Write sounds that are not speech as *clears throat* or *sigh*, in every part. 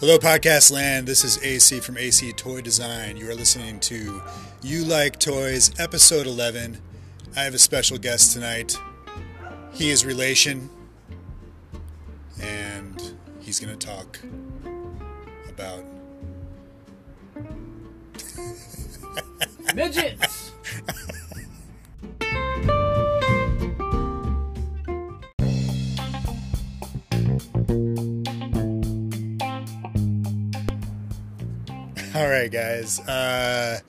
Hello, podcast land. This is AC from AC Toy Design. You are listening to You Like Toys, episode 11. I have a special guest tonight. He is relation, and he's going to talk about Midgets! *laughs* All right, guys. Uh,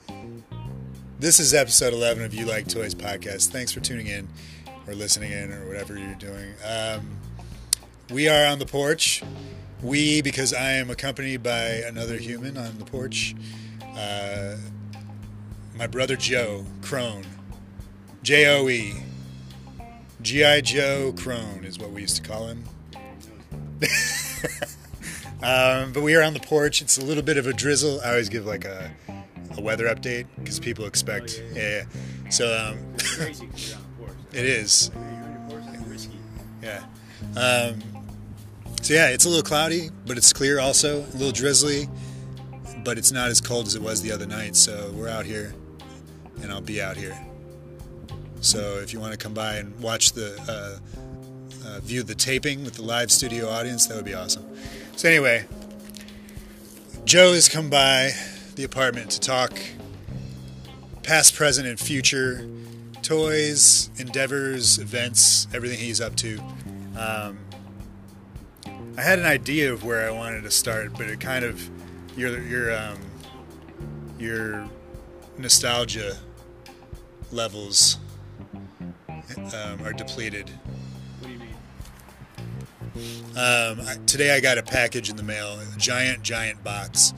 this is episode 11 of You Like Toys podcast. Thanks for tuning in or listening in or whatever you're doing. Um, we are on the porch. We, because I am accompanied by another human on the porch. Uh, my brother Joe Crohn. J O E. G.I. Joe Crohn is what we used to call him. *laughs* Um, but we are on the porch. It's a little bit of a drizzle. I always give like a, a weather update because people expect. Oh, yeah, yeah, yeah. So um, Crazy when you're on the porch. *laughs* it is. When you're on your porch, it's risky. Yeah. Um, so yeah, it's a little cloudy, but it's clear also. A little drizzly, but it's not as cold as it was the other night. So we're out here, and I'll be out here. So if you want to come by and watch the uh, uh, view the taping with the live studio audience, that would be awesome. So anyway, Joe has come by the apartment to talk past, present, and future toys, endeavors, events, everything he's up to. Um, I had an idea of where I wanted to start, but it kind of your your um, your nostalgia levels um, are depleted. Um, I, today I got a package in the mail, a giant, giant box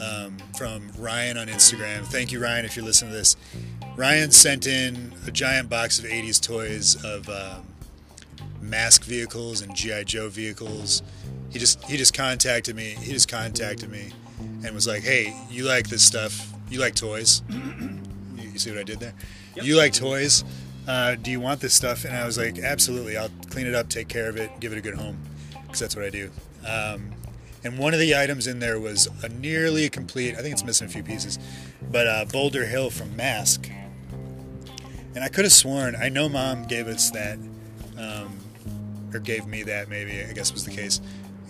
um, from Ryan on Instagram. Thank you, Ryan, if you're listening to this. Ryan sent in a giant box of 80s toys of um, mask vehicles and GI Joe vehicles. He just he just contacted me. He just contacted me and was like, "Hey, you like this stuff? You like toys? you, *clears throat* you see what I did there? Yep. You like toys? Uh, do you want this stuff?" And I was like, "Absolutely. I'll clean it up, take care of it, give it a good home, because that's what I do." Um, and one of the items in there was a nearly complete. I think it's missing a few pieces, but uh, Boulder Hill from Mask. And I could have sworn I know Mom gave us that, um, or gave me that. Maybe I guess was the case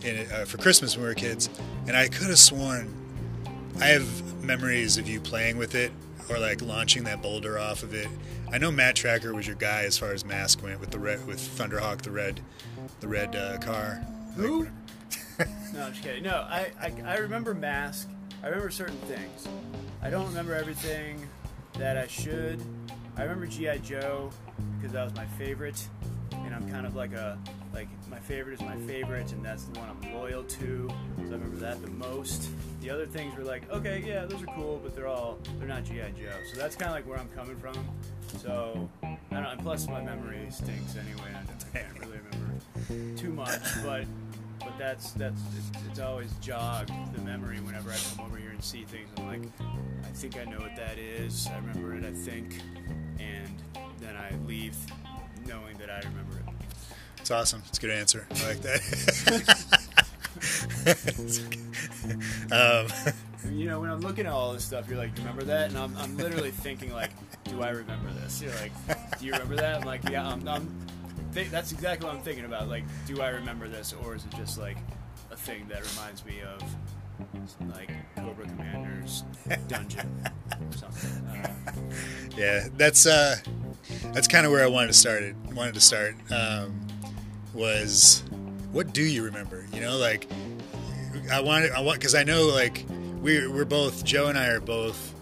in, uh, for Christmas when we were kids. And I could have sworn I have memories of you playing with it or like launching that boulder off of it. I know Matt Trakker was your guy as far as Mask went with the red with Thunderhawk, the red, the red uh, car. Who? *laughs* No, I'm just kidding. No, I, I, I remember Mask. I remember certain things. I don't remember everything that I should. I remember G.I. Joe because that was my favorite. And I'm kind of like a, like, my favorite is my favorite, and that's the one I'm loyal to. So I remember that the most. The other things were like, okay, yeah, those are cool, but they're all, they're not G.I. Joe. So that's kind of like where I'm coming from. So, I don't know. And plus, my memory stinks anyway. I, *laughs* I can't really remember too much, but but that's that's it's, it's always jogged the memory whenever I come over here and see things. I'm like, I think I know what that is. I remember it. I think, and then I leave knowing that I remember it. It's awesome. It's a good answer. I like that. *laughs* um, you know, when I'm looking at all this stuff, you're like, "Do you remember that?" And I'm, I'm literally thinking like, "Do I remember this?" You're like, "Do you remember that?" I'm like, "Yeah." I'm, I'm th- that's exactly what I'm thinking about. Like, do I remember this, or is it just like a thing that reminds me of like Cobra Commander's dungeon or something? I yeah, that's uh, that's kind of where I wanted to start. It wanted to start um, was what do you remember? You know, like I wanted I want because I know like we we're both Joe and I are both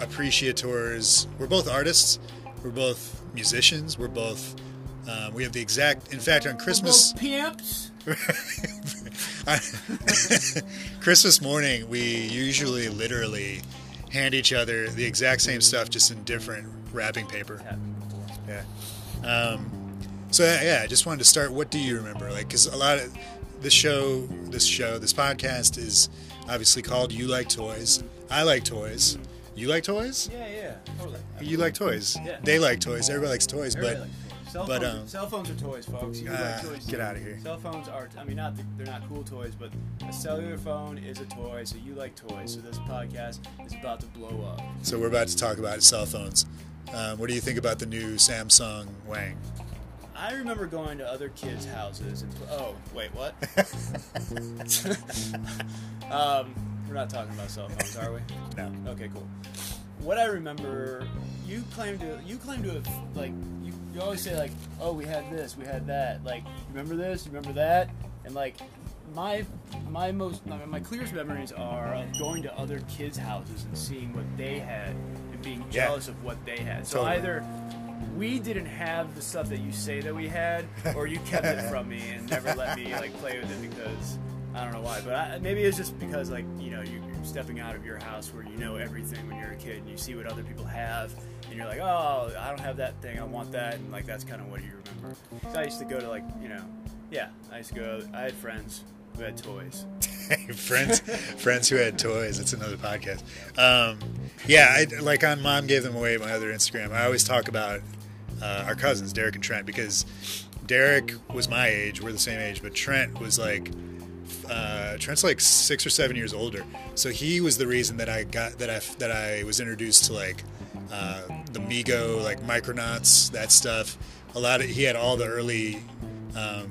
appreciators. We're both artists. We're both musicians. We're both um, we have the exact. In fact, on Christmas. Pimps. *laughs* *laughs* Christmas morning, we usually literally hand each other the exact same stuff, just in different wrapping paper. Yeah. Um, so yeah, I just wanted to start. What do you remember? Like, because a lot of this show, this show, this podcast is obviously called "You Like Toys." I like toys. You like toys? Yeah, yeah, totally. You like toys. Yeah. They like toys. Everybody likes toys, Everybody but likes toys. Cell But, phones, um, cell phones are toys, folks. You uh, like toys. get out of here. Cell phones are. I mean, not the, they're not cool toys, but a cellular phone is a toy. So you like toys. So this podcast is about to blow up. So we're about to talk about cell phones. Um, what do you think about the new Samsung Wang? I remember going to other kids' houses and oh wait what? *laughs* *laughs* um, we're not talking about cell phones, are we? No. Okay, cool. What I remember, you claim to you claim to have like you, you always say like, oh, we had this, we had that. Like, remember this, remember that, and like my my most my, my clearest memories are of going to other kids' houses and seeing what they had and being Yeah. jealous of what they had. So Totally. either we didn't have the stuff that you say that we had, or you kept it from me and never let me like play with it because I don't know why. But I, maybe it's just because like you know you're stepping out of your house where you know everything when you're a kid and you see what other people have and you're like, oh, I don't have that thing, I want that, and like that's kind of what you remember. I used to go to like you know, yeah, I used to go. I had friends who had toys. *laughs* friends, friends who had toys. It's another podcast. Um, yeah, I, like on Mom Gave Them Away, my other Instagram. I always talk about uh, our cousins, Derek and Trent, because Derek was my age. We're the same age, but Trent was like. Uh, Trent's like six or seven years older, so he was the reason that I got that I that I was introduced to like uh, the Migo, like Micronauts, that stuff. A lot of he had all the early, um,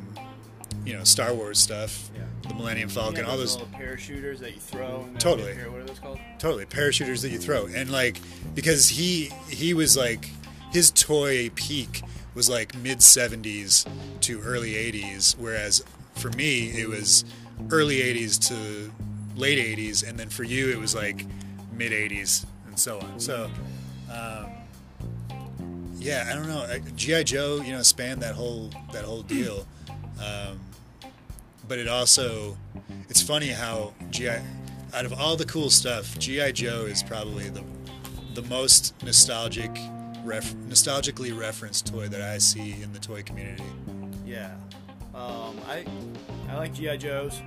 you know, Star Wars stuff, Yeah. the Millennium Falcon, had all those little parachuters that you throw. And Totally. What are those called? totally parachuters that you throw and like because he he was like his toy peak was like mid 70s to early 80s whereas for me it was early 80s to late 80s and then for you it was like mid 80s and so on so um, yeah i don't know gi joe you know spanned that whole that whole deal um, but it also it's funny how GI out of all the cool stuff, GI Joe is probably the the most nostalgic ref, nostalgically referenced toy that I see in the toy community. Yeah. Um, I I like GI Joes.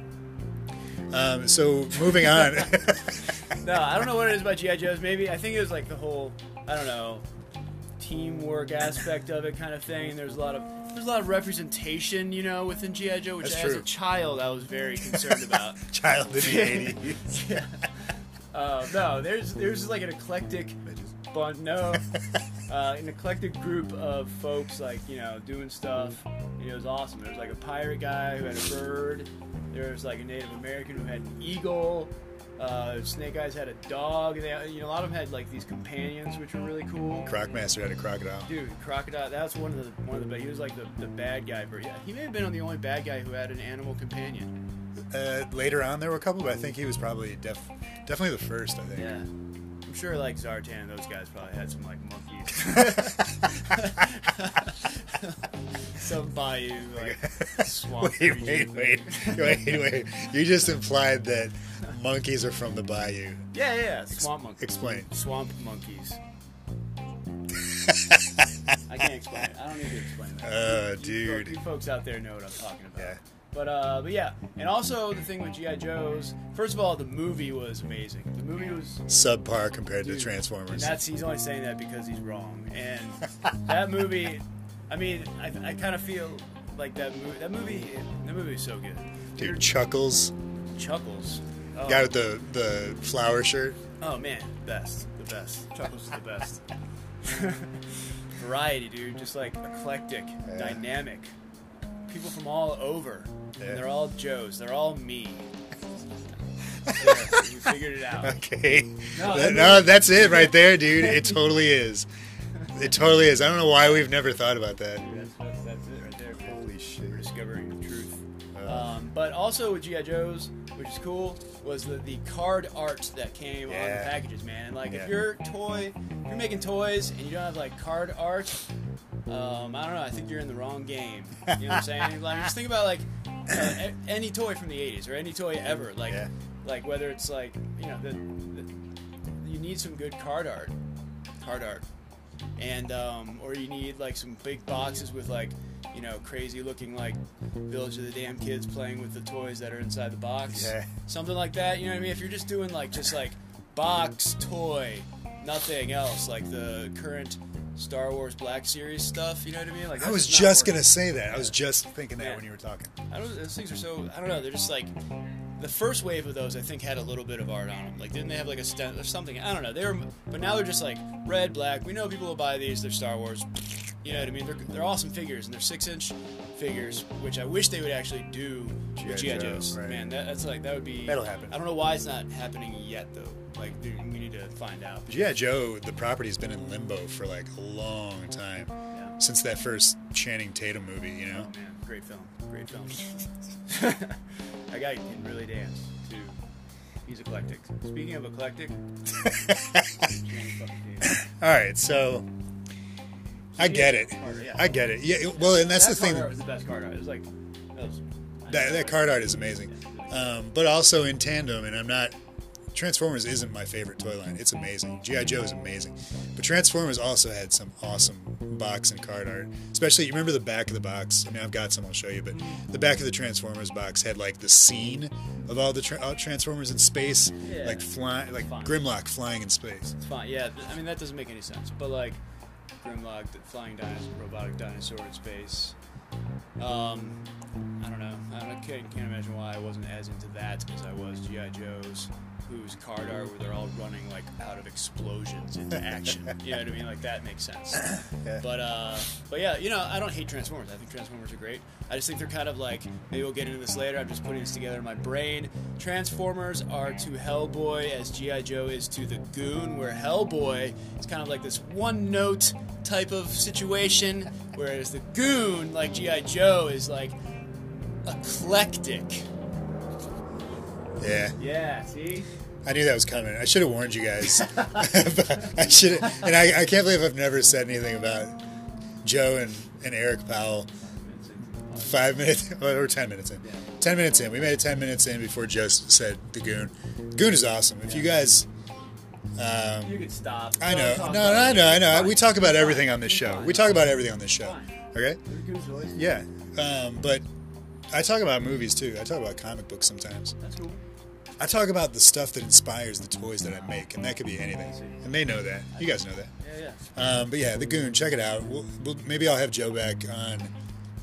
Um, so moving on, *laughs* No, I don't know what it is about GI Joes. Maybe I think it was like the whole I don't know teamwork aspect of it kind of thing. There's a lot of there's a lot of representation, you know, within GI Joe, which That's as true. a child I was very concerned about. *laughs* child in the 80s. *laughs* yeah. Uh, no, there's there's like an eclectic bunch. No, *laughs* uh, an eclectic group of folks like you know doing stuff. You know, it was awesome. There was like a pirate guy who had a bird. There was like a Native American who had an eagle. Uh, Snake Eyes had a dog. They, you know, a lot of them had like these companions, which were really cool. Crocmaster had a crocodile. Dude, Crocodile. That's one of the one of the. He was like the, the bad guy, but yeah, he may have been the only bad guy who had an animal companion. Uh, later on, there were a couple, but I think he was probably def, definitely the first. I think. Yeah. I'm sure like Zartan and those guys probably had some like monkeys. *laughs* some bayou like *laughs* swamp wait, wait, wait, wait, wait! You just implied that monkeys are from the bayou. Yeah, yeah, yeah. Swamp monkeys. Explain. Swamp monkeys. *laughs* I can't explain it. I don't need to explain that. Uh, You- dude. You, folks out there know what I'm talking about. Yeah. But uh, but yeah, and also the thing with GI Joes. First of all, the movie was amazing. The movie was Subpar compared to Dude, And Transformers. that's he's only saying that because he's wrong. And that movie, I mean, I, I kind of feel like that movie. That movie, that movie is so good. Dude, Chuckles, Chuckles. Oh, guy with the the flower shirt. oh man, best, the best. Chuckles is the best. *laughs* Variety, dude. Just like eclectic, Yeah. dynamic. People from all over. Yeah. And they're all Joes. They're all me. *laughs* There, we figured it out. Okay. No, That- that no, that's it right there, dude. It totally is. It totally is. I don't know why we've never thought about that. That's, that's, that's it right there. Holy shit. We're discovering the truth. Uh. Um, but also with GI Joes, which is cool, was the, the card art that came on the packages, man. And like Yeah. if you're toy, if you're making toys and you don't have like card art, um, I don't know. I think you're in the wrong game. You know what I'm saying? *laughs* like just think about like uh, any toy from the '80s or any toy ever. Like Yeah. like whether it's like you know the, the you need some good card art, card art, and um, or you need like some big boxes with like you know crazy looking like Village of the Damn Kids playing with the toys that are inside the box, Yeah. something like that. You know what I mean? If you're just doing like just like box toy, nothing else like the current Star Wars Black Series stuff. You know what I mean? Like I was not just gonna say that. I was just thinking that Yeah. when you were talking. I don't. Those things are so. I don't know. They're just like the first wave of those. I think had a little bit of art on them. Like didn't they have like a stent or something? I don't know. They were, but now they're just like red, black. We know people will buy these. They're Star Wars. You know what I mean? They're, they're awesome figures and they're six inch figures, which I wish they would actually do with G.I. GI Joe, Joes. right. Man, that, that's like that would be. That'll happen. I don't know why it's not happening yet though. Like dude, we need to find out. GI Joe, the property's been in limbo for like a long time Yeah. since that first Channing Tatum movie. You know. Oh man, great film. Great film. *laughs* that guy can really dance too. He's eclectic. Speaking of eclectic, Channing fucking Tatum. All right, so I get it. Carter, yeah. I get it. Yeah. Well, and that's that the thing. art was the best card art. It was like that was. That, that card art is amazing. Um, but also in tandem, and I'm not. Transformers isn't my favorite toy line. It's amazing. G.I. Joe is amazing. But Transformers also had some awesome box and card art. Especially, you remember the back of the box? I mean, I've got some, I'll show you. But the back of the Transformers box had like the scene of all the tra- all Transformers in space, Yeah. like flying, like. Grimlock flying in space. It's fine. Yeah, I mean that doesn't make any sense. But like Grimlock, the flying dinosaur, robotic dinosaur in space. Um, I don't know. I don't, can't, can't imagine why I wasn't as into that as I was GI Joes, whose card art where they're all running like out of explosions into action. *laughs* you know what I mean? Like that makes sense. Yeah. But uh, but yeah, you know, I don't hate Transformers. I think Transformers are great. I just think they're kind of like maybe we'll get into this later. I'm just putting this together in my brain. Transformers are to Hellboy as GI Joe is to the Goon, where Hellboy is kind of like this one note type of situation, whereas the Goon, like GI Joe, is like eclectic. Yeah. Yeah. See. I knew that was coming. I should have warned you guys. *laughs* *laughs* I should, and I, I can't believe I've never said anything about Joe and, and Eric Powell. Five minutes, well, *laughs* or ten minutes in. Ten minutes in. We made it ten minutes in before Joe said the Goon. Goon is awesome. If you guys, um, You could stop. I know, no, no, I know, I know. We talk about everything on this show. We talk about everything on this show. Okay. Yeah, um, but I talk about movies too. I talk about comic books sometimes. That's cool. I talk about the stuff that inspires the toys that I make, and that could be anything. And they know that. You guys know that. Yeah, yeah. Um, but yeah, the Goon, check it out. We'll, we'll, maybe I'll have Joe back on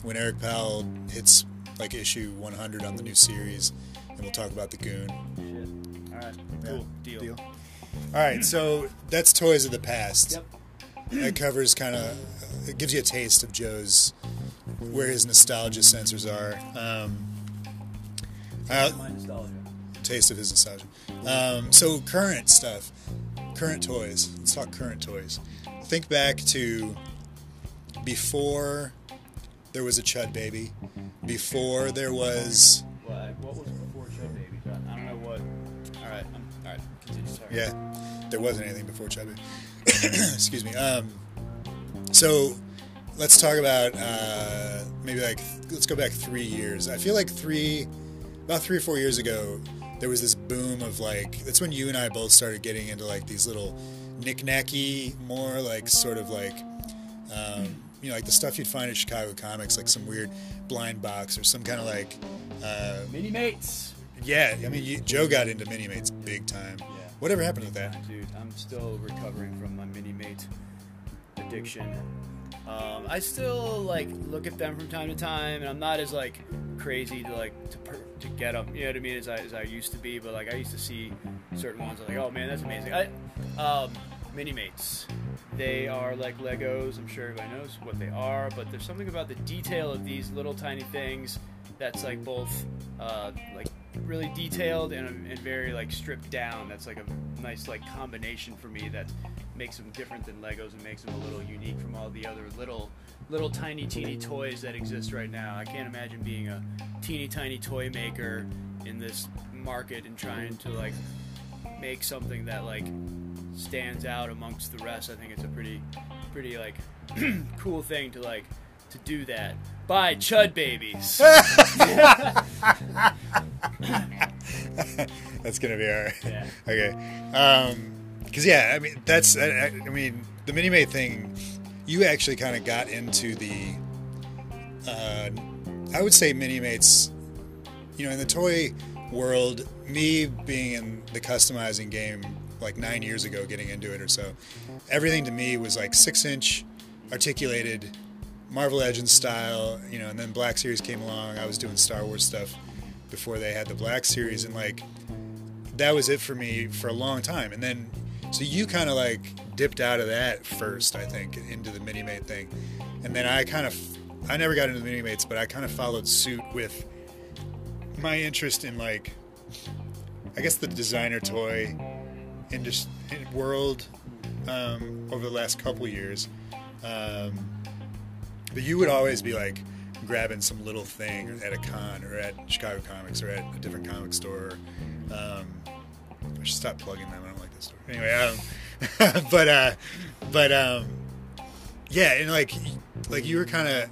when Eric Powell hits like issue 100 on the new series, and we'll talk about the Goon. Shit. All right. Yeah, Cool. Deal. Deal. All right, so that's Toys of the Past. Yep. That covers kind of, it gives you a taste of Joe's, where his nostalgia sensors are. Um, My nostalgia. Taste of his nostalgia. Um, so current stuff, current toys. Let's talk current toys. Think back to before there was a Chud baby, before there was What, what was before Chud Baby? I don't know what. All right. I'm, all right. Continue. Sorry. yeah, there wasn't anything before Chud baby. *coughs* Excuse me. Um, so let's talk about uh, maybe like let's go back three years. I feel like three about three or four years ago there was this boom of like that's when you and I both started getting into like these little knick-knacky more like sort of like um, you know like the stuff you'd find at Chicago Comics like some weird blind box or some kind of like uh, Mini mates. yeah I mean you, Joe got into mini mates big time Yeah. whatever happened with that Dude, I'm still recovering from my mini mate addiction. Um, I still like look at them from time to time, and I'm not as like crazy to like to per- to get them. You know what I mean? As I, as I used to be, but like I used to see certain ones. I'm like, oh man, that's amazing. I um, mini mates. They are like Legos. I'm sure everybody knows what they are, but there's something about the detail of these little tiny things that's like both uh, like really detailed and, and very like stripped down. That's like a nice like combination for me that makes them different than Legos and makes them a little unique from all the other little little tiny teeny toys that exist right now. I can't imagine being a teeny tiny toy maker in this market and trying to like make something that like stands out amongst the rest. I think it's a pretty pretty like *clears throat* cool thing to like to do that. Buy Chud babies. *laughs* *laughs* that's gonna be all right Yeah. okay um because yeah i mean that's I, I mean the mini mate thing you actually kind of got into the uh i would say mini mates you know in the toy world me being in the customizing game like nine years ago, getting into it or so. Everything to me was like six inch, articulated, Marvel Legends style, you know. And then Black Series came along. I was doing Star Wars stuff before they had the Black Series, and like that was it for me for a long time. And then so you kind of like dipped out of that first, I think, into the mini mate thing, and then I kind of I never got into the mini mates, but I kind of followed suit with my interest in like I guess the designer toy industry world um, over the last couple years. Um, but you would always be like grabbing some little thing at a con or at Chicago Comics or at a different comic store. Um, I should stop plugging them. This store. Anyway, um, *laughs* but uh, but um, yeah, and like like you were kind of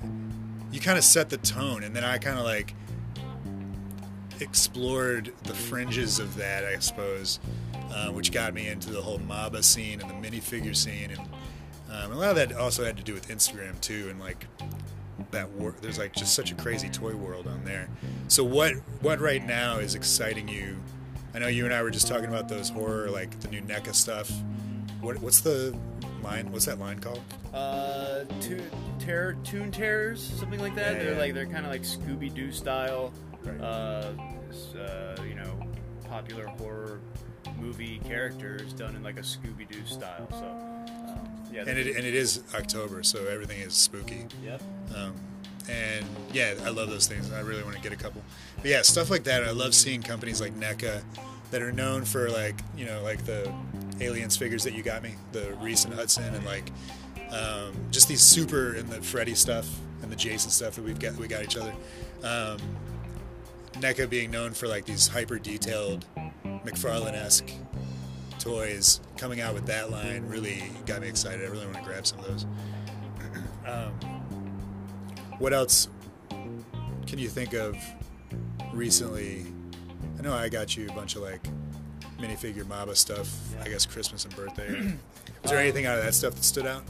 you kind of set the tone, and then I kind of like explored the fringes of that, I suppose, uh, which got me into the whole MABA scene and the minifigure scene, and um, a lot of that also had to do with Instagram too, and like that wor- there's like just such a crazy toy world on there. So what what right now is exciting you? I know you and I were just talking about those horror like the new NECA stuff. What what's the line? What's that line called? Uh, toon, terror, toon terrors, something like that. Yeah, they're yeah. like they're kind of like Scooby Doo style. Right. Uh, uh, you know, popular horror movie characters done in like a Scooby Doo style. So, um, yeah. And it and it is October, so everything is spooky. Yep. Um, and yeah, I love those things. I really want to get a couple. But yeah, stuff like that. I love seeing companies like NECA that are known for like you know like the aliens figures that you got me, the Reese and Hudson, and like um, just these super and the Freddy stuff and the Jason stuff that we've got we got each other. Um, NECA being known for like these hyper detailed McFarlane esque toys coming out with that line really got me excited. I really want to grab some of those. *clears throat* um, what else can you think of recently? I know I got you a bunch of like minifigure MABA stuff. I guess Christmas and birthday. *clears throat* Was there anything out of that stuff that stood out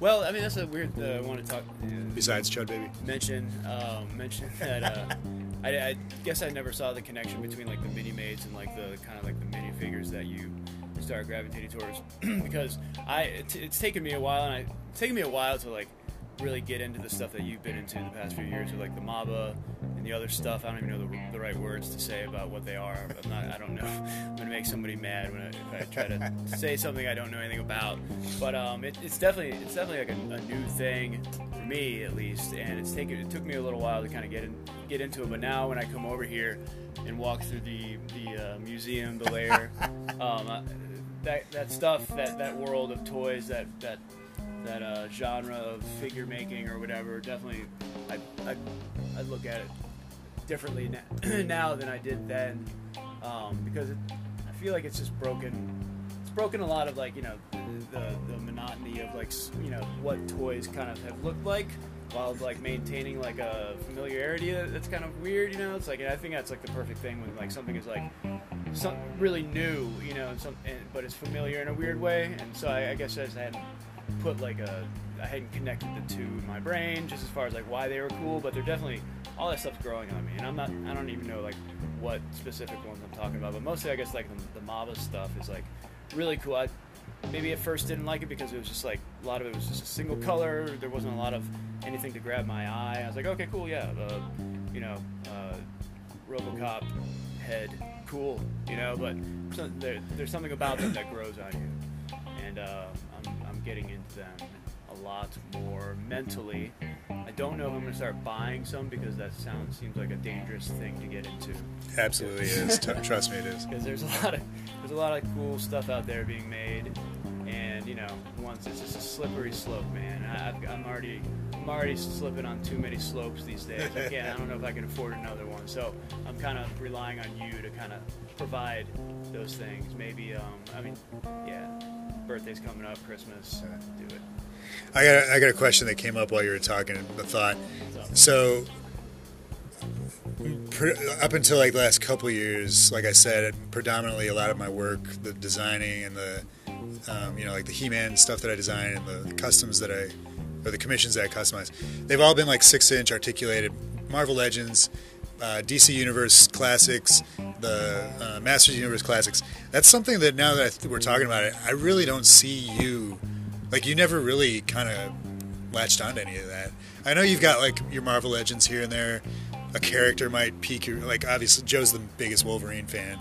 Well, I mean that's a weird. Uh, I want to talk. Uh, besides Chud Baby? mention um, mention *laughs* that uh, I, I guess I never saw the connection between like the mini mates and like the kind of like the minifigures that you started gravitating towards *clears throat* because I it, it's taken me a while and I it's taken me a while to like really get into the stuff that you've been into the past few years with like the MABA and the other stuff. I don't even know the, the right words to say about what they are. I'm not. I don't know. I'm gonna make somebody mad when I, if I try to *laughs* say something I don't know anything about. But um, it, it's definitely it's definitely like a, a new thing for me at least, and it's taken it took me a little while to kind of get in, get into it. But now when I come over here and walk through the the uh, museum, the lair, *laughs* um, uh, that that stuff, that that world of toys, that that that uh, genre of figure making or whatever, definitely I, I, I look at it differently na- *clears throat* now than I did then um, because it, I feel like it's just broken. It's broken a lot of like you know the the monotony of like you know what toys kind of have looked like while like maintaining like a familiarity that's kind of weird. You know, it's like I think that's like the perfect thing when like something is like some really new, you know, and some, and, but it's familiar in a weird way. And so I, I guess I hadn't put like a, I hadn't connected the two in my brain, just as far as like why they were cool. But they're definitely all that stuff's growing on me, and I'm not, I don't even know like what specific ones I'm talking about. But mostly, I guess like the, the MABA stuff is like really cool. I maybe at first didn't like it because it was just like a lot of it was just a single color. There wasn't a lot of anything to grab my eye. I was like, okay, cool, yeah, uh, you know, uh, RoboCop head, cool, you know. But there, there's something about them that grows on you, and uh, I'm getting into them a lot more mentally. I don't know if I'm gonna start buying some because that sounds seems like a dangerous thing to get into. Absolutely is. *laughs* Trust me, it is. Because there's a lot of there's a lot of cool stuff out there being made, and you know, once it's just a slippery slope, man. I, I've, I'm already I'm already slipping on too many slopes these days. *laughs* Can't. I don't know if I can afford another one. So I'm kind of relying on you to kind of provide those things. Maybe um, I mean, yeah, birthday's coming up, Christmas, do it. I got a, I got a question that came up while you were talking. The thought. So, up until like the last couple years, like I said, predominantly a lot of my work, the designing and the, um, you know, like the He-Man stuff that I design and the customs that I, or the commissions that I customize, they've all been like six-inch articulated Marvel Legends, uh, DC Universe classics, the uh, Masters Universe classics. That's something that now that th- we're talking about it, I really don't see you. Like you never really kind of latched onto any of that. I know you've got like your Marvel Legends here and there. A character might pique your like. Obviously, Joe's the biggest Wolverine fan.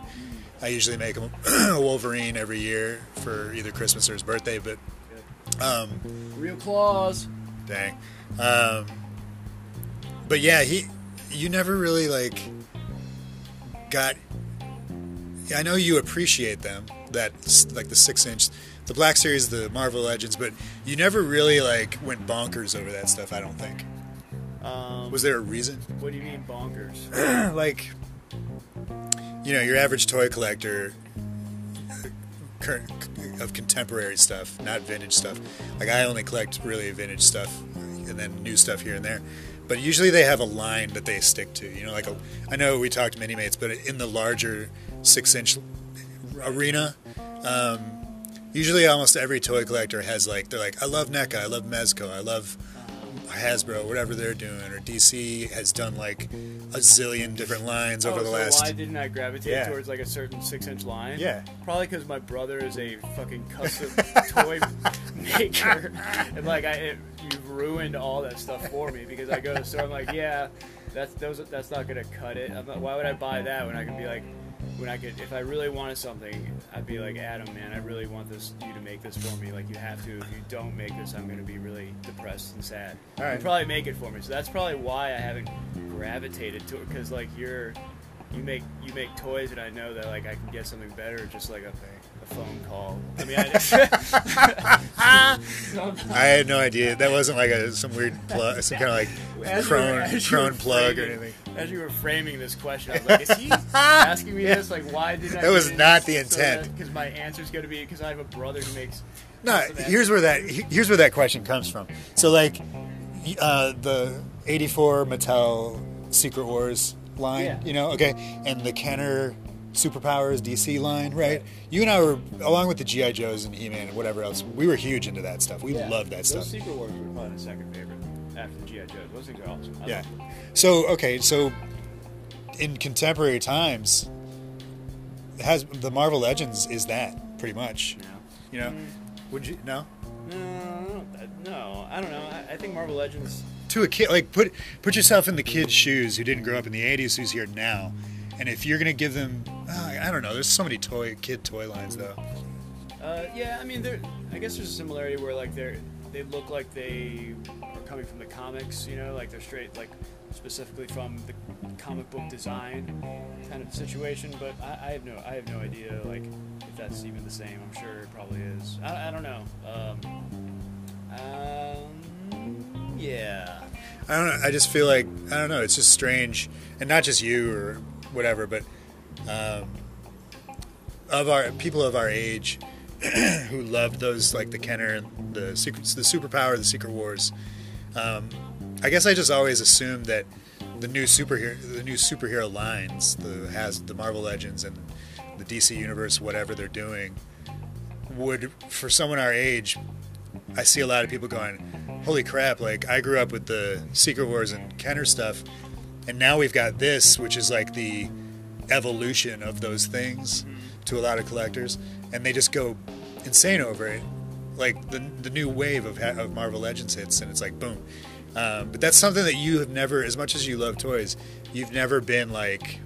I usually make him *clears throat* a Wolverine every year for either Christmas or his birthday. But um, Real claws. dang, um, but yeah, he. You never really like got. I know you appreciate them. That like the six inch, the Black Series, the Marvel Legends, but you never really like went bonkers over that stuff. I don't think. Um, Was there a reason? what do you mean bonkers? *clears throat* like you know your average toy collector current of contemporary stuff not vintage stuff like i only collect really vintage stuff and then new stuff here and there but usually they have a line that they stick to you know like a, i know we talked mini mates but in the larger six inch arena um, usually almost every toy collector has like they're like i love NECA, i love mezco i love Hasbro, whatever they're doing, or DC has done like a zillion different lines over oh, the so last. why didn't I gravitate Yeah. towards like a certain six-inch line? Yeah. Probably because my brother is a fucking *laughs* custom toy maker, and like I, it, you've ruined all that stuff for me because I go to the store. I'm like, yeah, that's those, that's not gonna cut it. I'm not, why would I buy that when I can be like, when I could, if I really wanted something, I'd be like, Adam, man, I really want this you to make this for me. Like you have to. If you don't make this, I'm gonna be really depressed and sad. All right. You probably make it for me. So that's probably why I haven't gravitated to it because like you're you make you make toys and I know that like I can get something better just like a, a phone call. I mean, I, *laughs* I had no idea. That wasn't like a some weird plug, some kind of like As crone, as you were crone plug or anything. As you were framing this question, I was like, "Is he *laughs* asking me this? Like, why did I?" That was not the intent. Because my answer is going to be because I have a brother who makes. No, here's where that here's where that question comes from. So like uh, the '84 Mattel Secret Wars line, Yeah. you know, okay, and the Kenner Superpowers DC line, right? You and I were along with the GI Joes and He-Man and whatever else. We were huge into that stuff. We Yeah. loved that Those stuff. Secret Wars were probably my second favorite after the GI Joes. Those things are awesome. I Yeah. So okay, so in contemporary times, has the Marvel Legends is that pretty much? Yeah. You know, would you no? No, I don't- no, I don't know. I, I think Marvel Legends. To a kid, like put put yourself in the kid's shoes who didn't grow up in the '80s, who's here now, and if you're gonna give them, uh, I don't know. There's so many toy kid toy lines though. Uh, yeah, I mean, there. I guess there's a similarity where like they're they look like they are coming from the comics. You know, like they're straight like specifically from the comic book design kind of situation. But I, I have no I have no idea like if that's even the same. I'm sure it probably is. I, I don't know. Um, um, yeah. I don't know. I just feel like I don't know. It's just strange, and not just you or whatever, but um, of our people of our age *clears throat* who loved those like the Kenner, the secret, the superpower, the Secret Wars. Um, I guess I just always assumed that the new superhero, the new superhero lines, the has the Marvel Legends and the DC Universe, whatever they're doing, would for someone our age I see a lot of people going, "Holy crap!" Like I grew up with the Secret Wars and Kenner stuff, and now we've got this, which is like the evolution of those things to a lot of collectors, and they just go insane over it. Like the the new wave of of Marvel Legends hits, and it's like boom. Um, but that's something that you have never, as much as you love toys, you've never been like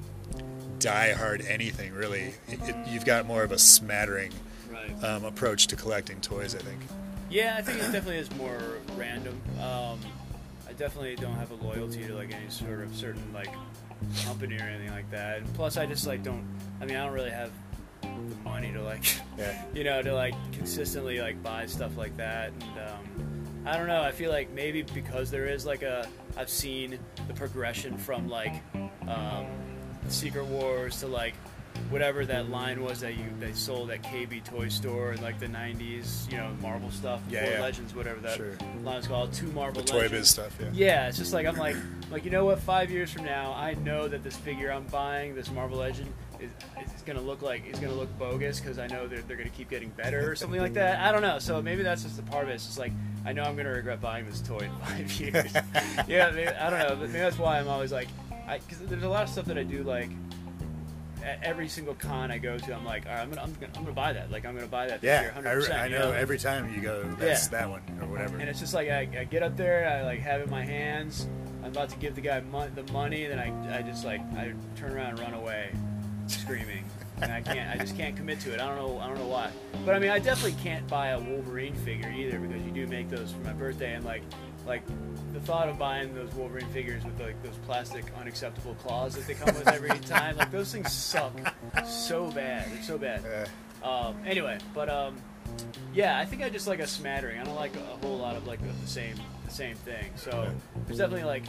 die hard anything really. It, it, you've got more of a smattering Right. um, approach to collecting toys, I think. Yeah, I think it definitely is more random. Um, I definitely don't have a loyalty to like any sort of certain like company or anything like that. And plus, I just like don't. I mean, I don't really have money to like, *laughs* Yeah. you know, to like consistently like buy stuff like that. And um, I don't know. I feel like maybe because there is like a, I've seen the progression from like um, Secret Wars to like whatever that line was that you they sold at KB Toy Store in like the '90s, you know, Marvel stuff, Yeah, yeah. Legends, whatever that Sure. line was called, two Marvel The Toy Biz stuff, yeah. Yeah, it's just like I'm like, like you know what? Five years from now, I know that this figure I'm buying, this Marvel Legend, is it's gonna look like it's gonna look bogus because I know they're, they're gonna keep getting better or something like that. I don't know. So maybe that's just the part of it. It's just like I know I'm gonna regret buying this toy in *laughs* five years. *laughs* yeah, maybe, I don't know. But maybe that's why I'm always like, because there's a lot of stuff that I do like. At every single con I go to, I'm like, all right, I'm gonna, I'm gonna, I'm gonna buy that. Like, I'm gonna buy that. This Yeah, year, I, 100%, I you know every time you go, that's Yeah. that one or whatever. And it's just like I, I get up there, I like have it in my hands. I'm about to give the guy mon- the money, then I, I just like I turn around and run away, screaming, and I can't. I just can't commit to it. I don't know. I don't know why. But I mean, I definitely can't buy a Wolverine figure either because you do make those for my birthday, and like like the thought of buying those Wolverine figures with like those plastic unacceptable claws that they come with every *laughs* time, like those things suck so bad. They're so bad. Um, anyway, but um, yeah, I think I just like a smattering. I don't like a whole lot of like the, the same the same thing. So there's definitely like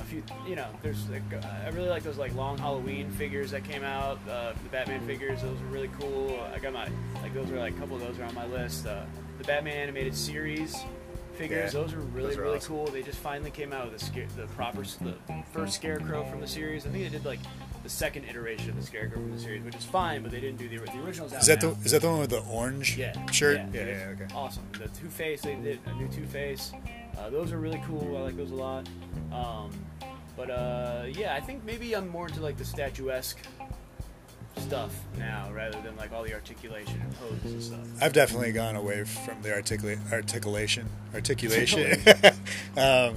a few. You know, there's like uh, I really like those like long Halloween figures that came out. Uh, the Batman figures, those were really cool. I got my like those are like a couple of those are on my list. Uh, the Batman animated series figures, Yeah, those are really those really awesome. cool. They just finally came out with the scare, the proper the first Scarecrow from the series. I think they did like the second iteration of the Scarecrow from the series, which is fine, but they didn't do the, the originals. Is that now. the is that the one with the orange Yeah. shirt? Yeah, yeah, yeah, okay. Awesome. The Two Face, they did a new Two Face. Uh, those are really cool. I like those a lot. Um, but uh, yeah, I think maybe I'm more into like the statuesque stuff now rather than like all the articulation and poses and stuff. I've definitely gone away from the articula- articulation, articulation, *laughs* um,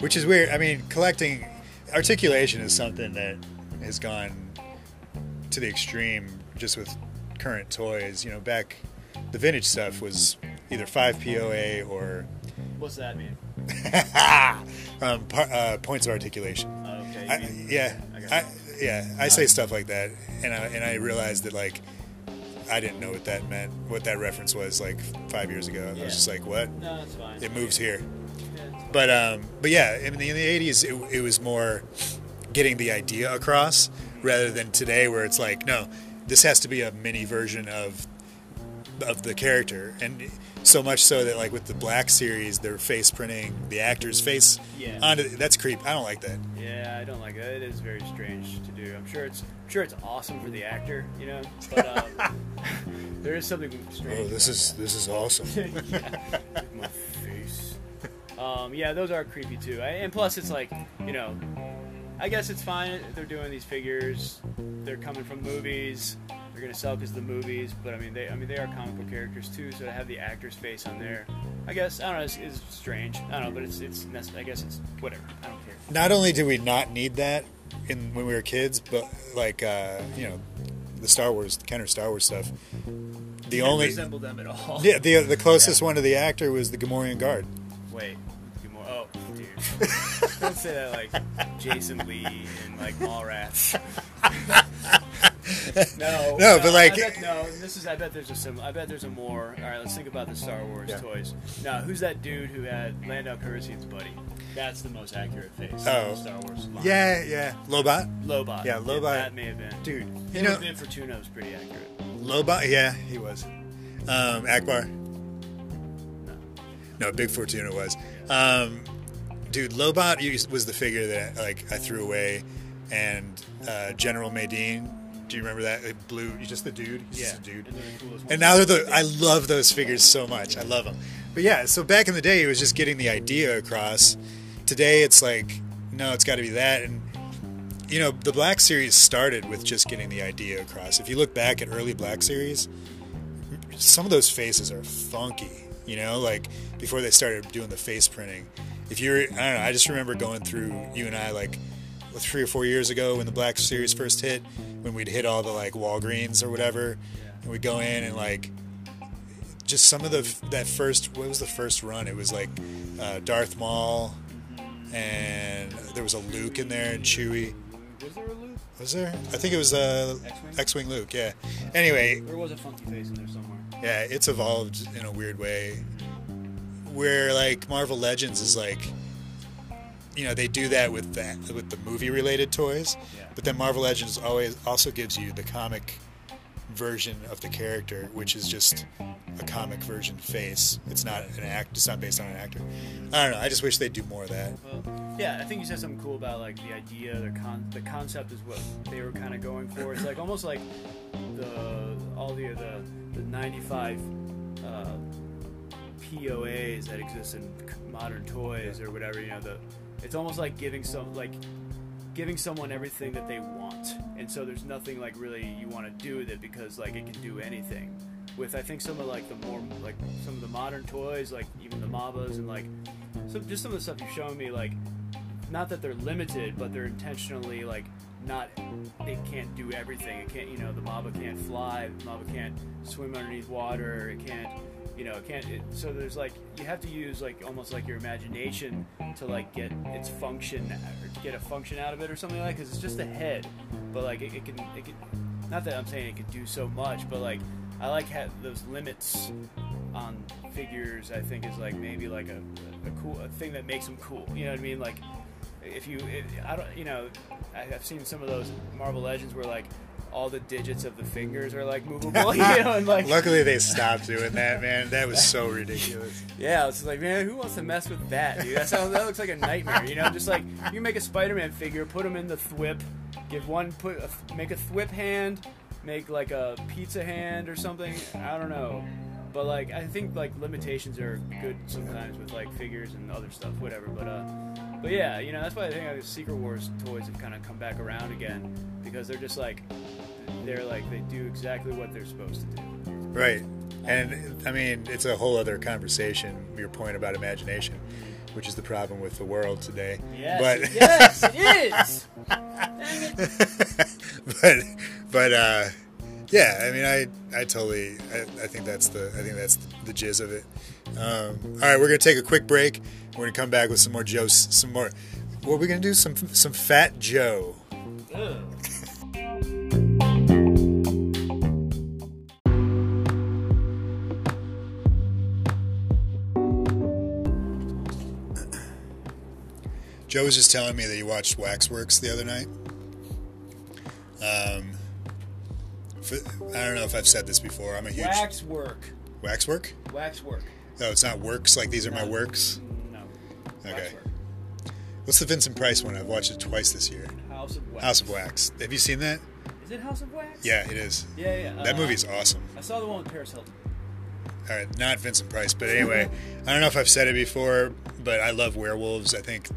which is weird. I mean, collecting articulation is something that has gone to the extreme just with current toys. You know, back the vintage stuff was either five POA or What's that mean? *laughs* um, par- uh, points of articulation. Uh, okay. I, yeah, I got I, you. Yeah, I say stuff like that, and I, and I realized that like I didn't know what that meant, what that reference was like five years ago. I was just like, what? No, that's fine. It moves here. Yeah. But um, but yeah, in the, in the '80s, it, it was more getting the idea across rather than today, where it's like, no, this has to be a mini version of of the character, and so much so that like with the Black series, they're face printing the actor's face Yeah. onto. That's creep. I don't like that. Yeah, I don't like it. It is very strange to do. I'm sure it's I'm sure it's awesome for the actor, you know, but um, *laughs* there is something strange. Oh, this is this is awesome. *laughs* yeah, my face. Um, yeah, those are creepy too. I, and plus, it's like you know, I guess it's fine. They're doing these figures. They're coming from movies. They're gonna sell because the movies. But I mean, they I mean they are comic book characters too. So to have the actor's face on there, I guess I don't know. It's, it's strange. I don't know, but it's it's. nec- I guess it's whatever. I don't care. Not only did we not need that in when we were kids, but like uh, you know, the Star Wars, the Kenner Star Wars stuff. The Didn't only resemble them at all. yeah, the the *laughs* closest one to the actor was the Gamorrean guard. Wait. Good. Oh, dude. Don't say that like Jason Lee and like Mallrats. *laughs* *laughs* no. No, but, like- I bet, no. This is. I bet there's a sim. I bet there's a more. All right, let's think about the Star Wars Yeah. toys. Now, who's that dude who had Lando Calrissian's buddy? That's the most accurate face. Oh. Star Wars. Line. Yeah, yeah, Lobot, Lobot. Yeah, Lobot. that may have been. dude. Him You know, Bib Fortuna was pretty accurate. Lobot. Yeah, he was. Um, Ackbar. No. No, Bib Fortuna was. Um, dude, Lobot was the figure that like I threw away, and uh, General Madine. Do you remember that? Like, Blue, just the dude. He's Yeah. just a dude. And they're the coolest And now they're the. I love those figures so much. I love them. But yeah, so back in the day, it was just getting the idea across. Today, it's like, no, it's got to be that. And you know, the Black Series started with just getting the idea across. If you look back at early Black Series, some of those faces are funky. You know, like before they started doing the face printing. If you're, I don't know, I just remember going through you and I like three or four years ago when the Black Series first hit, when we'd hit all the like Walgreens or whatever, and we'd go in and like just some of the that first what was the first run? It was like uh, Darth Maul, and there was a Luke in there and Chewie. Was there a Luke? Was there? I think it was uh, X-Wing? X-wing Luke. Yeah. Anyway, There was a funky face in there somewhere. yeah, it's evolved in a weird way. Where like Marvel Legends is like, you know, they do that with that with the movie related toys, Yeah. but then Marvel Legends always also gives you the comic version of the character, which is just a comic version face. It's not an act. It's not based on an actor. I don't know. I just wish they'd do more of that. Well, yeah, I think you said something cool about like the idea, the con, the concept is what they were kind of going for. It's like almost like the all the the, the 95 uh, POAs that exist in modern toys or whatever. You know, the it's almost like giving some like giving someone everything that they want. and so there's nothing like really you want to do with it because like it can do anything. With I think some of like the more like some of the modern toys, like even the Mabas and like some just some of the stuff you've shown me, like not that they're limited, but they're intentionally like not it can't do everything. It can't you know the Maba can't fly, the Maba can't swim underneath water, it can't you know can't it, so there's like you have to use like almost like your imagination to like get its function or get a function out of it or something like because it's just a head. But like it, it can it can not that i'm saying it can do so much but like i like ha- those limits on figures i think is like maybe like a, a cool a thing that makes them cool you know what i mean? Like if you it, i don't you know i've seen some of those marvel legends where like all the digits of the fingers are like *laughs* movable *laughs* you know and like Luckily, they stopped doing that, man. That was so ridiculous. Yeah, it's like, man, who wants to mess with that, dude? That sounds that looks like a nightmare. You know, just like you make a Spider-Man figure, put him in the thwip, give one put a, make a thwip hand, make like a pizza hand or something. I don't know, but like I think like limitations are good sometimes with like figures and other stuff, whatever. But uh, but yeah, you know that's why I think like, Secret Wars toys have kind of come back around again because they're just like they're like they do exactly what they're supposed to do. Right. And I mean, it's a whole other conversation, your point about imagination, which is the problem with the world today. Yes, But yes, it is. *laughs* Dang it. *laughs* but but uh yeah, I mean I I totally I, I think that's the I think that's the jizz of it. Um, all right, we're gonna take a quick break. We're gonna come back with some more Joe some more what are we gonna do? Some some Phat Joe. Joe was just telling me that he watched Waxworks the other night. Um, I don't know if I've said this before. I'm a huge Wax work. Waxwork. Wax work. Oh, it's not works like these are my works. No. Okay. Wax. What's the Vincent Price one? I've watched it twice this year. House of Wax. House of Wax. Have you seen that? Is it House of Wax? Yeah, it is. Yeah, yeah. That uh, movie's awesome. I saw the one with Paris Hilton. All right, not Vincent Price, but anyway, I don't know if I've said it before, but I love werewolves. I think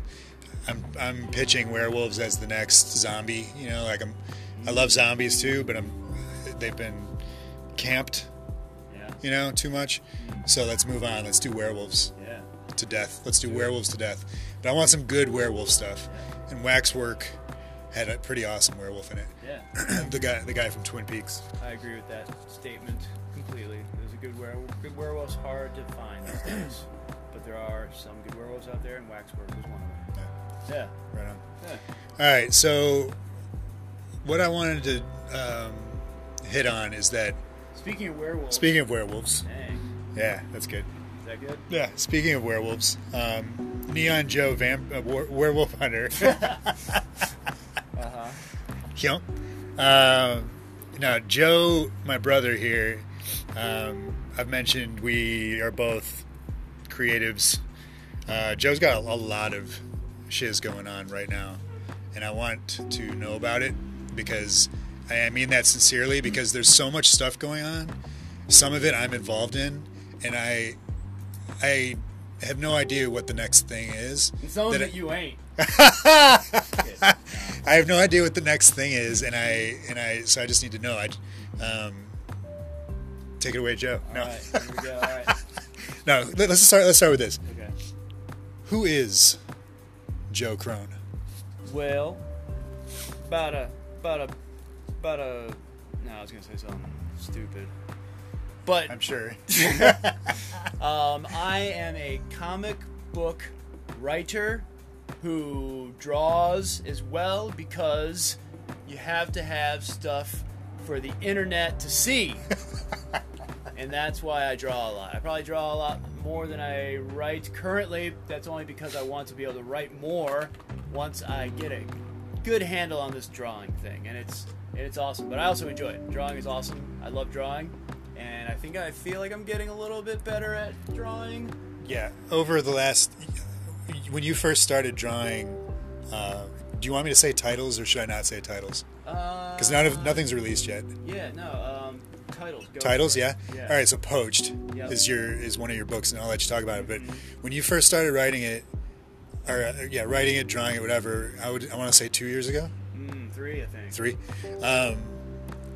I'm I'm pitching werewolves as the next zombie. You know, like I'm I love zombies too, but I'm they've been camped, Yeah. you know, too much. So let's move on. Let's do werewolves Yeah. to death. Let's do werewolves to death. But I want some good werewolf stuff. And Waxwork had a pretty awesome werewolf in it. Yeah. *clears throat* the guy the guy from Twin Peaks. I agree with that statement completely. There's a good werewolf. Good werewolf's hard to find these *clears throat* days, but there are some good werewolves out there, and Waxwork was one of them. Yeah. Right on. Yeah. All right, so what I wanted to um, hit on is that Speaking of werewolves. speaking of werewolves, Dang. yeah, that's good. Is that good? Yeah, speaking of werewolves, um, Neon Joe, vamp, uh, were- werewolf hunter. *laughs* *laughs* Uh huh. yeah. Um, now, Joe, my brother here, um, I've mentioned we are both creatives. Uh, Joe's got a, a lot of shiz going on right now, and I want to know about it because I mean that sincerely because there's so much stuff going on. Some of it I'm involved in, and I, I have no idea what the next thing is. And some of that it you ain't. *laughs* I have no idea what the next thing is, and I and I so I just need to know. I um, take it away, Joe. All no, right. Here we go. All right. *laughs* no. Let, us start. Let's start with this. Okay. Who is Joe Crohn? Well, about a, about a, about a. No, I was gonna say something stupid. But I'm sure. *laughs* *laughs* Um, I am a comic book writer who draws as well because you have to have stuff for the internet to see. *laughs* and that's why I draw a lot. I probably draw a lot more than I write currently. That's only because I want to be able to write more once I get a good handle on this drawing thing. And it's and it's awesome. But I also enjoy it. Drawing is awesome. I love drawing. And I think I feel like I'm getting a little bit better at drawing. yeah. Over the last, when you first started drawing, uh, do you want me to say titles or should I not say titles? Because Because none of nothing's released yet. Yeah, no. Um, titles. Titles, yeah? Yeah. All right, so Poached Yep. is your is one of your books, and I'll let you talk about it. But when you first started writing it, or uh, yeah, writing it, drawing it, whatever, I would I want to say two years ago. Mm, three, I think. Three. Um,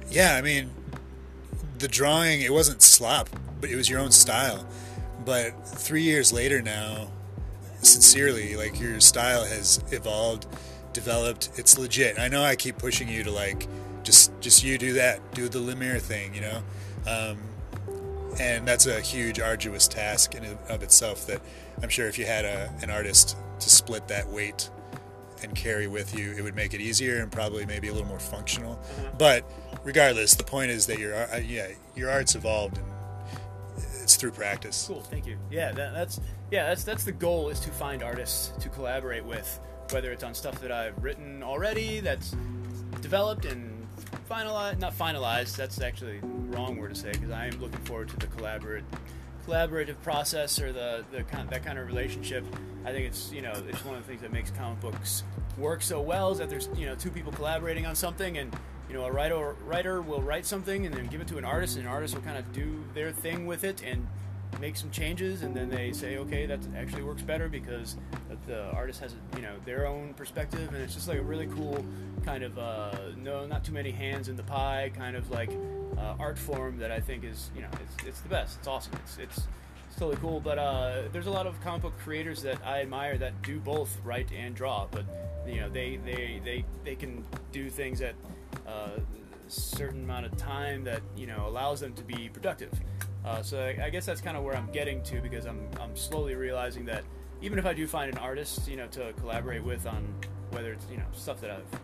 yeah, I mean, the drawing it wasn't slop, but it was your own style. But three years later now, sincerely, like your style has evolved, developed. It's legit. I know I keep pushing you to like just just you do that, do the Lemire thing, you know. Um, and that's a huge, arduous task in of itself. That I'm sure if you had a, an artist to split that weight and carry with you, it would make it easier and probably maybe a little more functional. Uh-huh. But regardless, the point is that your uh, yeah your art's evolved and it's through practice. Cool, thank you. Yeah, that, that's yeah, that's that's the goal is to find artists to collaborate with, whether it's on stuff that I've written already that's developed and finalized, not finalized. That's actually the wrong word to say because I am looking forward to the collaborate collaborative process or the, the kind that kind of relationship. I think it's you know it's one of the things that makes comic books work so well is that there's you know two people collaborating on something and you know a writer writer will write something and then give it to an artist and an artist will kind of do their thing with it and make some changes and then they say okay that actually works better because the artist has you know their own perspective and it's just like a really cool kind of uh, no not too many hands in the pie kind of like uh, art form that I think is you know it's, it's the best. It's awesome. It's it's it's totally cool. But uh, there's a lot of comic book creators that I admire that do both write and draw but you know they they they, they can do things at uh, a certain amount of time that you know allows them to be productive uh, so I, I guess that's kind of where I'm getting to because I'm, I'm slowly realizing that even if I do find an artist, you know, to collaborate with on whether it's you know stuff that I've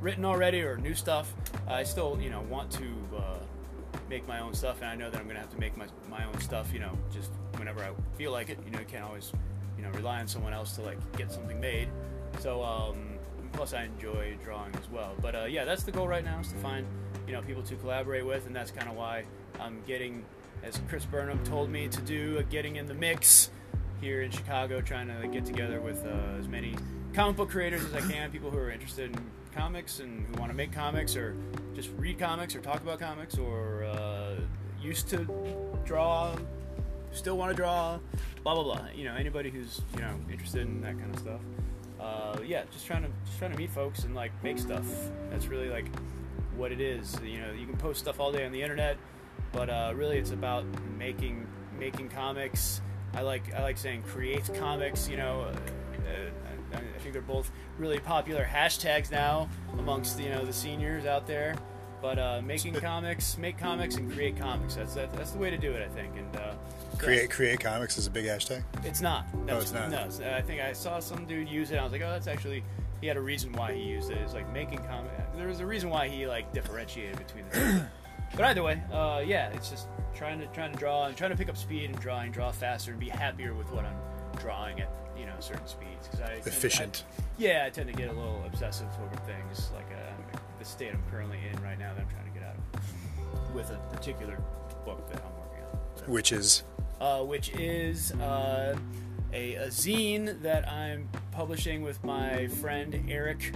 written already or new stuff, I still you know want to uh, make my own stuff, and I know that I'm gonna have to make my my own stuff, you know, just whenever I feel like it. You know, you can't always you know rely on someone else to like get something made. So um, plus I enjoy drawing as well. But uh, yeah, that's the goal right now is to find you know people to collaborate with, and that's kind of why I'm getting as Chris Burnham told me to do, uh, getting in the mix here in Chicago, trying to get together with uh, as many comic book creators as I can, people who are interested in comics and who want to make comics or just read comics or talk about comics or uh, used to draw, still want to draw, blah blah blah. You know, anybody who's you know interested in that kind of stuff. Uh, yeah, just trying to just trying to meet folks and like make stuff. That's really like what it is. You know, you can post stuff all day on the internet but uh, really it's about making making comics. I like I like saying create comics. You know, uh, I, I, think they're both really popular hashtags now amongst you know the seniors out there. But uh, making comics, make comics, and create comics. That's that, that's the way to do it, I think. And uh, create create comics is a big hashtag. It's not. No, oh, it's not. No, I think I saw some dude use it. I was like, oh, that's actually. He had a reason why he used it. It's like making comic. There was a reason why he like differentiated between the two. *clears throat* But either way, uh, yeah, it's just trying to trying to draw and trying to pick up speed and drawing, draw faster, and be happier with what I'm drawing at you know certain speeds. Cause I efficient. To, I, yeah, I tend to get a little obsessive over things like uh, the state I'm currently in right now that I'm trying to get out of with a particular book that I'm working on. Whatever. Which is. Uh, which is uh, a, a zine that I'm publishing with my friend Eric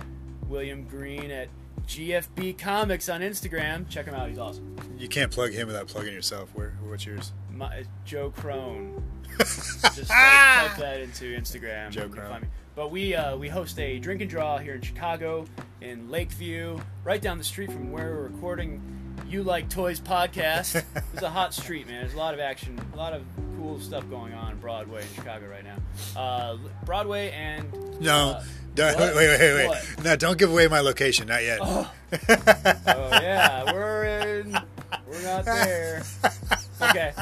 William Green at GFB Comics on Instagram. Check him out; he's awesome. You can't plug him without plugging yourself. Where? What's yours? My, Joe Crohn. *laughs* Just type, type, that into Instagram. Joe Crohn. But we uh, we host a drink and draw here in Chicago, in Lakeview, right down the street from where we're recording. You like toys podcast. *laughs* it's a hot street, man. There's a lot of action, a lot of cool stuff going on Broadway in Chicago right now. Uh, Broadway and no. Uh, *laughs* wait, wait, wait, wait. What? No, don't give away my location. Not yet. Oh, *laughs* oh yeah, we're in. We're not there. Okay.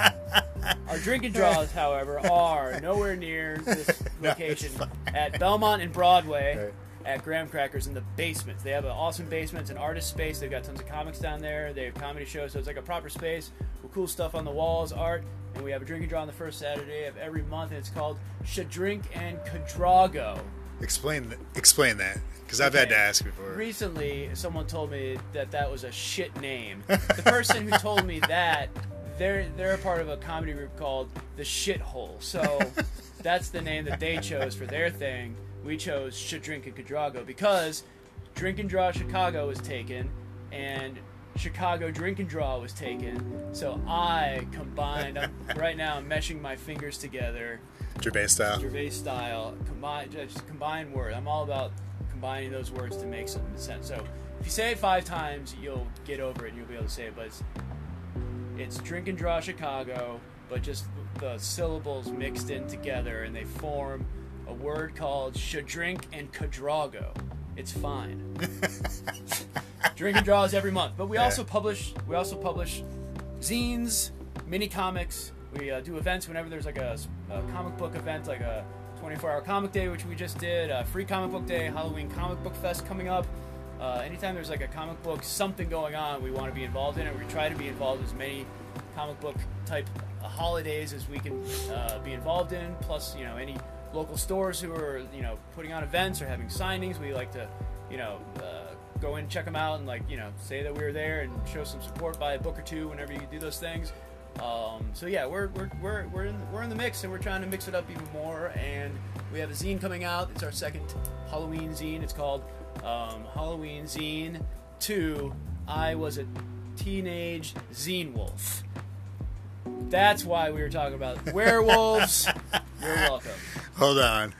Our drinking draws, however, are nowhere near this *laughs* location no, at Belmont and Broadway. Right. At Graham Crackers in the basement. They have an awesome basement. It's an artist space. They've got tons of comics down there. They have comedy shows, so it's like a proper space with cool stuff on the walls, art. And we have a drinking draw on the first Saturday of every month, and it's called Shadrink and Cadrago. Explain explain that because I've had to ask before. Recently, someone told me that that was a shit name. the person who told me that they're they're a part of a comedy group called the Shithole. So that's the name that they chose for their thing. We chose Should Drink and Cadrago because Drink and Draw Chicago was taken and Chicago Drink and Draw was taken. So I combined. I'm, right now, I'm meshing my fingers together Gervais style. Gervais style. Combine, just combine word. I'm all about combining those words to make some sense. So if you say it five times, you'll get over it and you'll be able to say it. But it's, it's drink and draw Chicago, but just the syllables mixed in together, and they form a word called Shadrink and Cadrago. It's fine. *laughs* drink and draws every month, but we Yeah. also publish we also publish zines, mini comics. We uh, do events whenever there's like a, a comic book event, like a 24-hour comic day, which we just did, a free comic book day, Halloween comic book fest coming up. Uh, anytime there's like a comic book something going on, we want to be involved in it. We try to be involved as many comic book type uh, holidays as we can uh, be involved in. Plus, you know, any local stores who are you know putting on events or having signings, we like to you know uh, go in check them out and like you know say that we were there and show some support by a book or two whenever you do those things. Um, so yeah, we're we're we're we're in, we're in the mix and we're trying to mix it up even more. And we have a zine coming out. It's our second Halloween zine. It's called um, Halloween Zine Two. I was a teenage zine wolf. That's why we were talking about werewolves. *laughs* You're welcome. Hold on.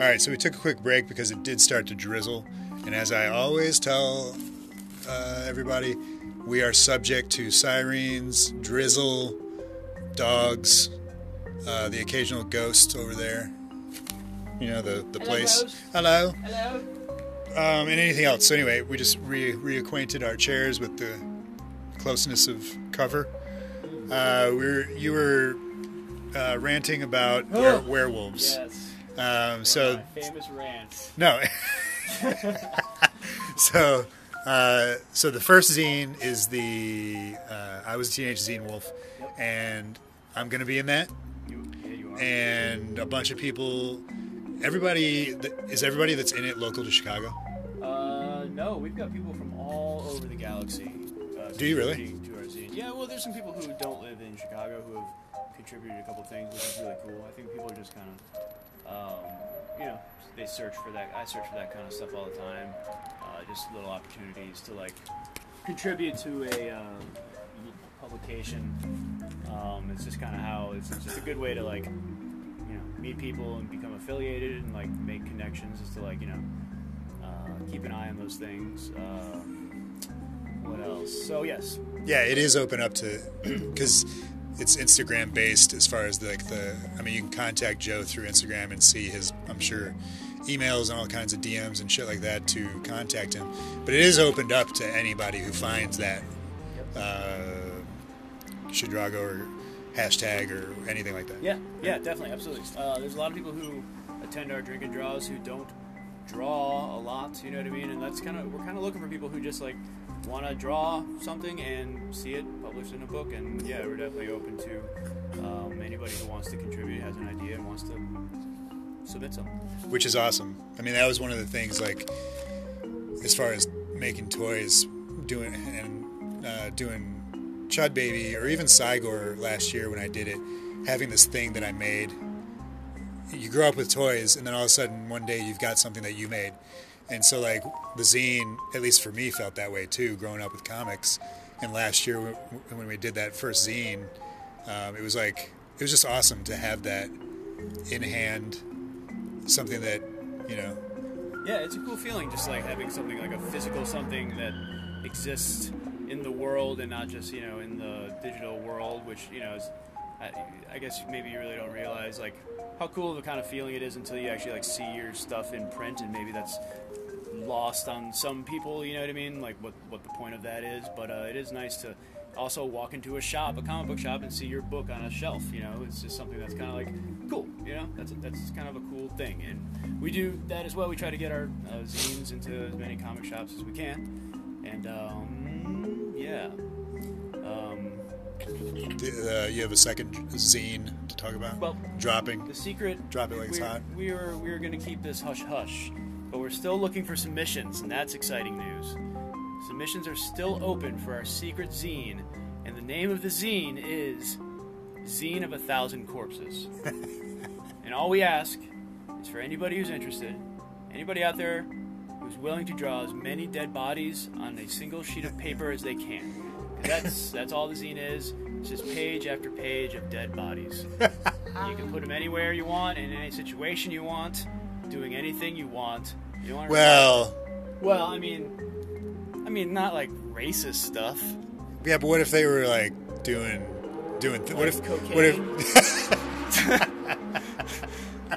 All right, so we took a quick break because it did start to drizzle. And as I always tell uh, everybody, we are subject to sirens, drizzle, dogs, uh, the occasional ghost over there. You know, the, the Hello, place. Hello Hello. um, and anything else. So anyway, we just re- reacquainted our chairs with the closeness of cover. Uh, we're you were uh, ranting about were- Oh. werewolves. Yes. Um, so famous rants. no. *laughs* *laughs* so uh, so the first zine is the uh, I was a teenage zine wolf, Yep. and I'm gonna be in that. You, yeah, you are. And a bunch of people, everybody is everybody that's in it local to Chicago. Uh, no, we've got people from all over the galaxy. Uh, Do you really? To our zine. Yeah, well, there's some people who don't live in Chicago who have contributed a couple things, which is really cool. I think people are just kind of, um, you know, they search for that. I search for that kind of stuff all the time. Uh, just little opportunities to like contribute to a um, publication. Um, it's just kind of how it's, it's just a good way to like, you know, meet people and become affiliated and like make connections. Is to like, you know uh, keep an eye on those things. Um, what else? So yes, Yeah, it is open up to *clears throat* because it's Instagram based as far as like the. I mean, you can contact Joe through Instagram and see his. I'm sure emails and all kinds of DMs and shit like that to contact him. But it is opened up to anybody who finds that uh, Chidrawgo or hashtag or anything like that. yeah, yeah, definitely, absolutely. Uh, there's a lot of people who attend our drink and draws who don't draw a lot. You know what I mean? And that's kind of we're kind of looking for people who just like want to draw something and see it published in a book. And yeah, we're definitely open to um, anybody who wants to contribute, has an idea, and wants to submit something. which is awesome. I mean, that was one of the things like as far as making toys, doing and uh, doing Chud Baby or even Cygor last year when I did it, having this thing that I made. You grow up with toys, and then all of a sudden one day you've got something that you made, and so like the zine, at least for me, felt that way too. Growing up with comics, and last year when we did that first zine, um, it was like it was just awesome to have that in hand something that you know Yeah, it's a cool feeling, just like having something like a physical something that exists in the world and not just you know in the digital world, which you know is, I, guess maybe you really don't realize like how cool of a kind of feeling it is until you actually like see your stuff in print, and maybe that's lost on some people. You know what I mean? Like what what the point of that is, but uh, it is nice to also walk into a shop, a comic book shop, and see your book on a shelf. You know, it's just something that's kind of like cool. You know, that's that's kind of a cool thing, and we do that as well. We try to get our uh, zines into as many comic shops as we can, and um, yeah. Uh, you have a second zine to talk about well, dropping the secret. Drop it like it's hot. We are we are going to keep this hush hush, but we're still looking for submissions, and that's exciting news. Submissions are still open for our secret zine, and the name of the zine is Zine of a Thousand Corpses. *laughs* and all we ask is for anybody who's interested, anybody out there who's willing to draw as many dead bodies on a single sheet of paper as they can. That's that's all the zine is. It's just page after page of dead bodies. *laughs* you can put them anywhere you want, in any situation you want, doing anything you want. You want Well, well, I mean, I mean, not like racist stuff. yeah, but what if they were like doing, doing? Th- what if? Like What if? *laughs*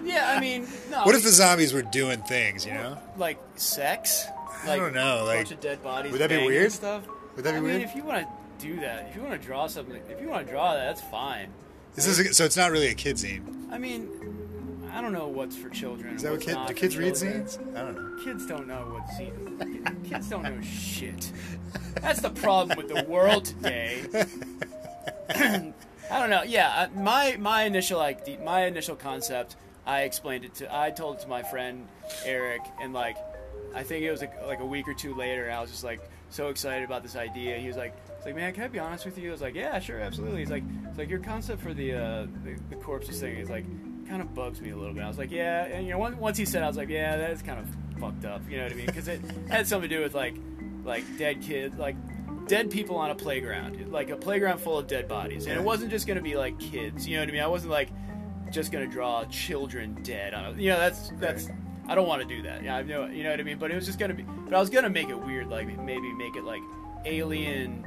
Yeah, I mean, no. what if the zombies were doing things? You know? like sex? I don't know, Like A like- bunch of dead bodies. Would that be weird? Stuff. Would that be I weird? mean, if you want to do that, if you want to draw something, if you want to draw that, that's fine. This is a, so. It's not really a kid zine. I mean, I don't know what's for children. Is that what kid, do kids read children. zines? I don't know. Kids don't know what zine. *laughs* Kids don't know shit. That's the problem with the world today. *laughs* I don't know. Yeah, my my initial like my initial concept, I explained it to, I told it to my friend Eric, and like, I think it was like, like a week or two later, and I was just like so excited about this idea. He was like, "It's like, man, can I be honest with you?" I was like, "Yeah, sure, absolutely." He's like, "It's like your concept for the uh, the, the corpses thing is like kind of bugs me a little bit." I was like, "Yeah," and you know, once, once he said, it, I was like, "Yeah, that's kind of fucked up." You know what I mean? Because it had something to do with like like dead kids, like dead people on a playground, like a playground full of dead bodies, and it wasn't just gonna be like kids. You know what I mean? I wasn't like just gonna draw children dead on. A, you know, that's that's. I don't want to do that. Yeah, I know. You know what I mean? But it was just gonna be. But I was gonna make it weird, like maybe make it like alien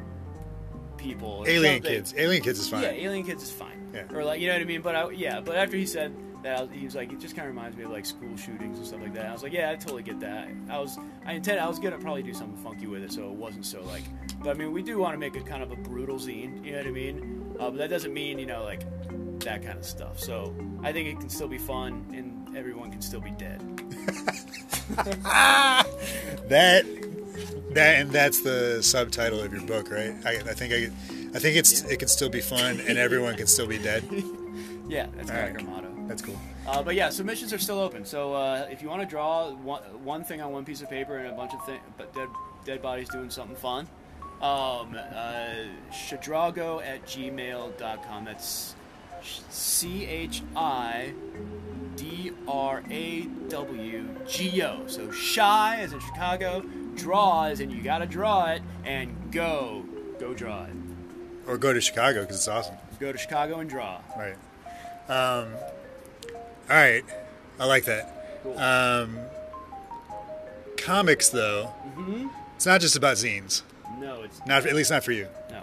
people. Alien something. kids. Alien kids is fine. Yeah, alien kids is fine. Yeah. Or like you know what I mean. But I, yeah. But after he said that, he was like, it just kind of reminds me of like school shootings and stuff like that. I was like, yeah, I totally get that. I was, I intended, I was gonna probably do something funky with it, so it wasn't so like. But I mean, we do want to make it kind of a brutal zine. You know what I mean? Uh, but that doesn't mean you know like that kind of stuff. So I think it can still be fun, and everyone can still be dead. *laughs* That that and that's the subtitle of your book, right? I, I think I, I think it's it can still be fun and everyone can still be dead. *laughs* Yeah, that's kind of Alright. our motto. That's cool. Uh, but yeah, submissions are still open. So uh, if you want to draw one, one thing on one piece of paper and a bunch of thi- but dead dead bodies doing something fun, um, uh, chidrawgo at gmail.com. That's C H I D R A W G O. So shy as in Chicago, draw as in you gotta draw it, and go, go draw it. Or go to Chicago because it's awesome. Go to Chicago and draw. Right. Um, all right. I like that. Cool. Um, comics, though, Mm-hmm. it's not just about zines. No, it's Not at least not for you. No,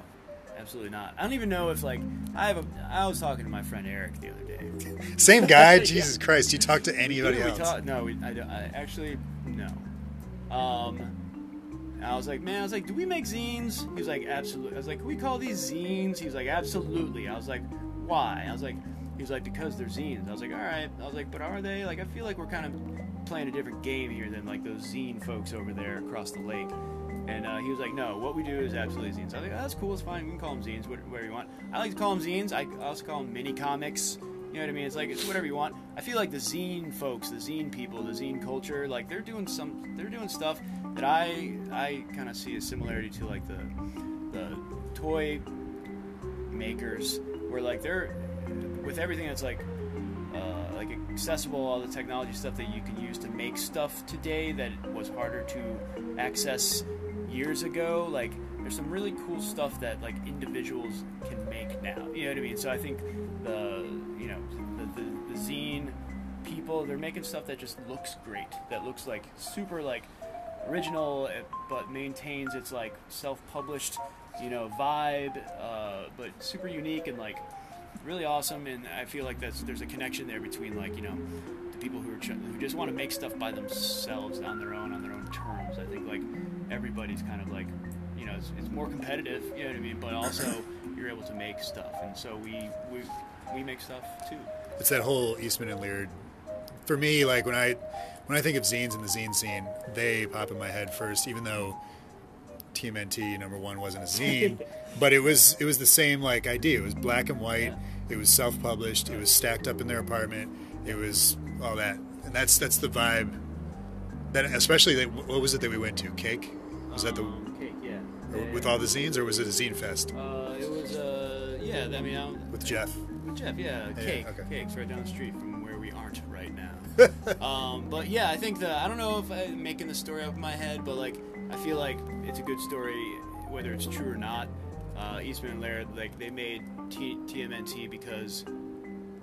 absolutely not. I don't even know if like I have a. I was talking to my friend Eric the other day. Same guy. *laughs* Yeah. Jesus Christ. You talk to anybody else? talk- no, we, I, don't- I actually no. Um, and I was like, man, I was like, do we make zines? He was like, absolutely. I was like, can we call these zines? He was like, absolutely. I was like, why? I was like, he was like, because they're zines. I was like, all right. I was like, but are they? Like, I feel like we're kind of playing a different game here than like those zine folks over there across the lake. And uh, he was like, no, what we do is absolutely zines. I was like, oh, that's cool, it's fine. We can call them zines, what- whatever you want. I like to call them zines. I also call them mini comics. You know what I mean? It's like it's whatever you want. I feel like the zine folks, the zine people, the zine culture, like they're doing some, they're doing stuff that I I kind of see a similarity to like the the toy makers, where like they're with everything that's like uh, like accessible, all the technology stuff that you can use to make stuff today that was harder to access years ago. Like there's some really cool stuff that like individuals can make now. You know what I mean? So I think the you know the, the, the zine people they're making stuff that just looks great. That looks like super like original, eh, but maintains its like self-published you know vibe, uh, but super unique and like really awesome. And I feel like that's there's a connection there between like you know the people who are ch- who just want to make stuff by themselves on their own on their own terms. I think like everybody's kind of like know it's, it's more competitive. You know what I mean? But also you're able to make stuff, and so we we we make stuff too. It's that whole Eastman and Laird. For me, like when I when I think of zines and the zine scene, they pop in my head first. Even though TMNT number one wasn't a zine, *laughs* but it was it was the same like idea. It was black and white. It was self published. It was stacked up in their apartment. It was all that, and that's that's the vibe. That especially that what was it that we went to? Cake was that the um, with all the zines, or was it a zine fest Uh, it was uh yeah. I mean, I, with Jeff? with Jeff. Yeah, Yeah, cake. okay. Cake's right down the street from where we aren't right now. *laughs* um, but yeah, I think that I don't know if I'm making the story up in my head, but like I feel like it's a good story, whether it's true or not. Uh, Eastman and Laird, like they made T- TMNT because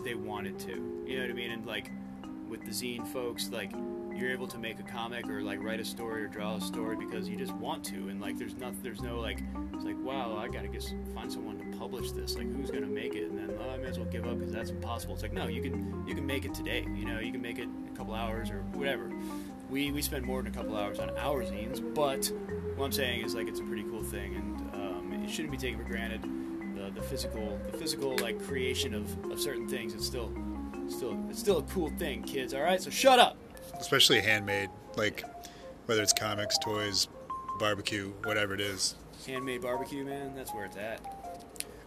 they wanted to. You know what I mean? And like with the zine folks, like you're able to make a comic or like write a story or draw a story because you just want to and like there's not there's no like it's like wow i gotta just find someone to publish this. Like who's gonna make it? And then oh, i may as well give up because that's impossible. It's like no you can you can make it today you know you can make it a couple hours or whatever. We we spend more than a couple hours on our zines but what i'm saying is like it's a pretty cool thing and um, it shouldn't be taken for granted. The, the physical the physical like creation of, of certain things it's still still it's still a cool thing kids all right? So shut up especially handmade, like whether it's comics, toys, barbecue, whatever it is. Handmade barbecue, man, that's where it's at.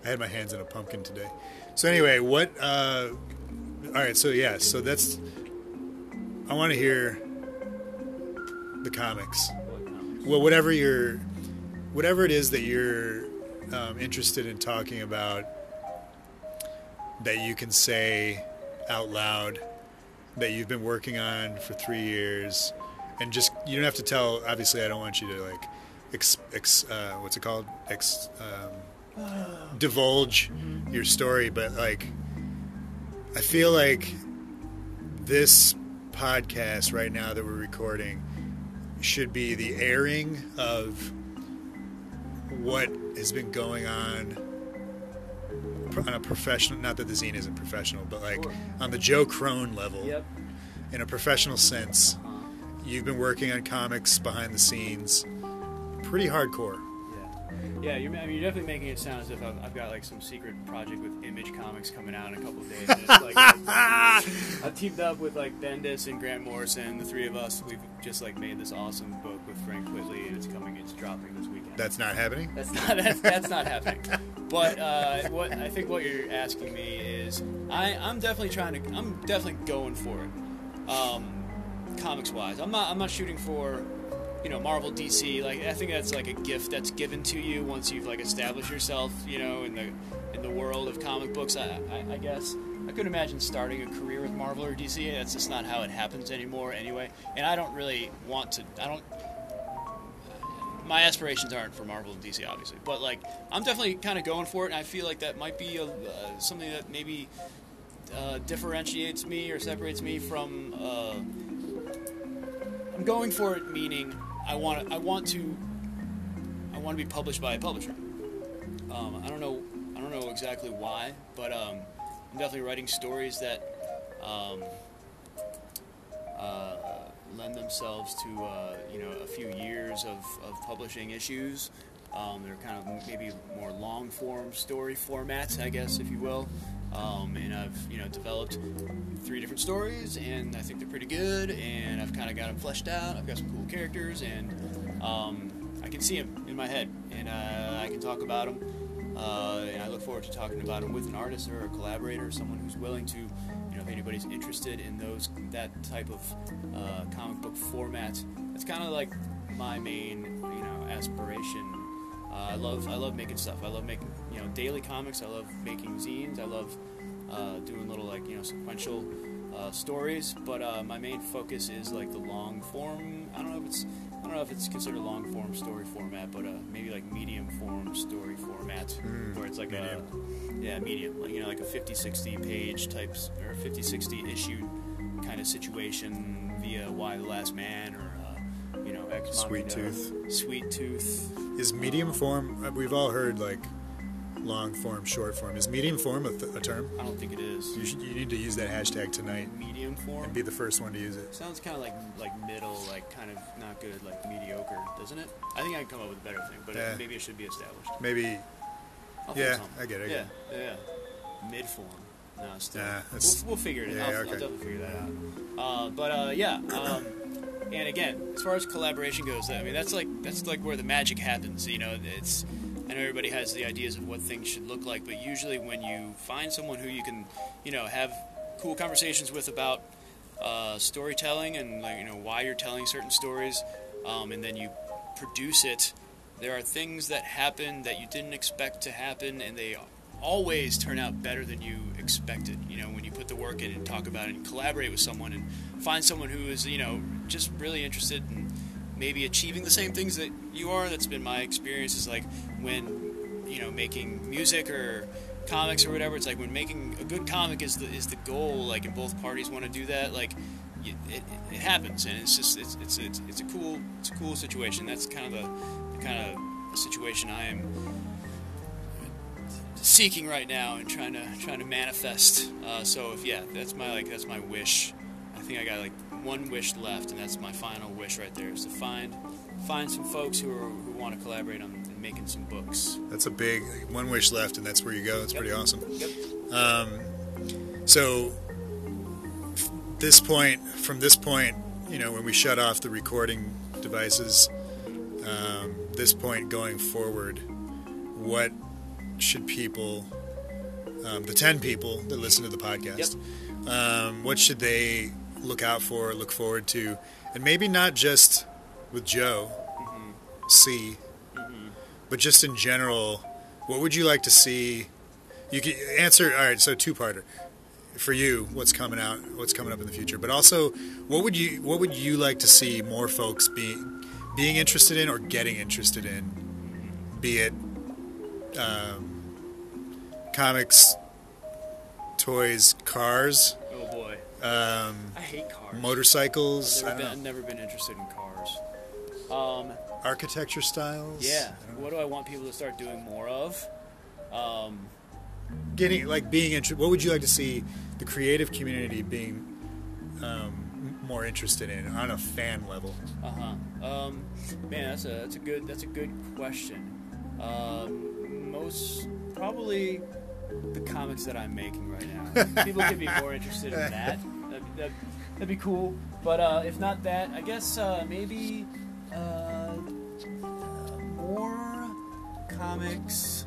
I had my hands in a pumpkin today. So anyway, what? Uh, all right, so yeah, so that's. I want to hear the comics. Well, whatever you're, whatever it is that you're um, interested in talking about, that you can say out loud that you've been working on for three years, and just you don't have to tell. Obviously, I don't want you to like, ex, ex uh, what's it called? Ex, um, divulge mm-hmm. your story, but like, I feel like this podcast right now that we're recording should be the airing of what has been going on on a professional. Not that the zine isn't professional, but like on the Joe Crohn level, yep. in a professional sense, uh-huh. you've been working on comics behind the scenes, pretty hardcore. Yeah, you're, I mean, you're definitely making it sound as if I've, I've, got like some secret project with Image Comics coming out in a couple of days. like, *laughs* I've teamed up with like Bendis and Grant Morrison. The three of us, we've just like made this awesome book with Frank Quitely, and it's coming. It's dropping this weekend. That's not happening. That's not. That's, that's not happening. *laughs* But uh, what I think what you're asking me is, I, I'm definitely trying to. I'm definitely going for it. Um, comics wise, I'm not. I'm not shooting for you know Marvel DC like I think that's like a gift that's given to you once you've like established yourself you know in the in the world of comic books I, I, I guess I couldn't imagine starting a career with Marvel or DC that's just not how it happens anymore anyway and I don't really want to I don't my aspirations aren't for Marvel and DC obviously but like I'm definitely kind of going for it and I feel like that might be a, uh, something that maybe uh, differentiates me or separates me from uh, I'm going for it meaning I want I want to I want to be published by a publisher. Um, I don't know I don't know exactly why, but um, I'm definitely writing stories that um, uh, lend themselves to uh, you know a few years of, of publishing issues. Um, they're kind of maybe more long form story formats, I guess, if you will. Um, and I've you know developed three different stories, and I think they're pretty good. And I've kind of got them fleshed out. I've got some cool characters, and um, I can see them in my head, and uh, I can talk about them. Uh, and I look forward to talking about them with an artist or a collaborator, or someone who's willing to, know, if anybody's interested in those that type of uh, comic book format. That's kind of like my main, you know, aspiration uh, I love I love making stuff. I love making you know daily comics. I love making zines. I love uh, doing little like you know sequential uh, stories. But uh, my main focus is like the long form. I don't know if it's don't know if it's considered long form story format, but uh, maybe like medium form story format, mm, where it's like medium. a yeah medium, like you know like a 50, 60 page types or 50, 60 issue kind of situation via Y the Last Man or you know, Ex Sweet Tooth. Sweet Tooth. Is medium form? Uh, we've all heard like long form, short form. Is medium form a, th- a term? I don't think it is. You should. You need to use that hashtag tonight. Medium form. And be the first one to use it. Sounds kind of like like middle, like kind of not good, like mediocre, doesn't it? I think I can come up with a better thing, but yeah. it, maybe it should be established. Maybe. I'll yeah, I get it. I yeah, it. yeah. Mid form. No, still. Nah, we'll, we'll, figure it yeah, out. I'll, okay. I'll definitely figure that out. Uh, but uh, yeah. Um, and again, as far as collaboration goes, I mean that's like that's like where the magic happens. You know, it's I know everybody has the ideas of what things should look like, but usually when you find someone who you can, you know, have cool conversations with about uh, storytelling and like you know why you're telling certain stories, um, and then you produce it, there are things that happen that you didn't expect to happen, and they always turn out better than you expected. You know, when you put the work in and talk about it and collaborate with someone and find someone who is, you know, just really interested in maybe achieving the same things that you are. That's been my experience. Is like when, you know, making music or comics or whatever. It's like when making a good comic is the is the goal. Like, and both parties want to do that. Like, it, it, it happens, and it's just it's, it's it's it's a cool it's a cool situation. That's kind of the, the kind of situation I am seeking right now and trying to trying to manifest. Uh, so if yeah, that's my like that's my wish. I think I got like one wish left, and that's my final wish right there is to find find some folks who are, who want to collaborate on making some books. That's a big one wish left, and that's where you go. That's Yep. pretty awesome. Yep. Um, so this point, from this point, you know, when we shut off the recording devices, um, this point going forward, what should people, um, the ten people that listen to the podcast, um, what should they look out for, look forward to, and maybe not just with Joe, C, but just in general, what would you like to see? You can answer. All right, so two parter for you. What's coming out? What's coming up in the future? But also, what would you what would you like to see more folks be being interested in or getting interested in? Be it um, comics, toys, cars, Oh boy, um, I hate cars. motorcycles, I've never, been, never been interested in cars. Um, architecture styles. yeah. I don't know. What do I want people to start doing more of? Um, getting like being interested. What would you like to see the creative community being um, more interested in on a fan level? Uh huh. Um, man, that's a that's a good that's a good question. Um, most probably the comics that I'm making right now. *laughs* People could be more interested in that. That'd, that'd, that'd be cool. But uh, if not that, I guess uh, maybe uh, uh, more comics.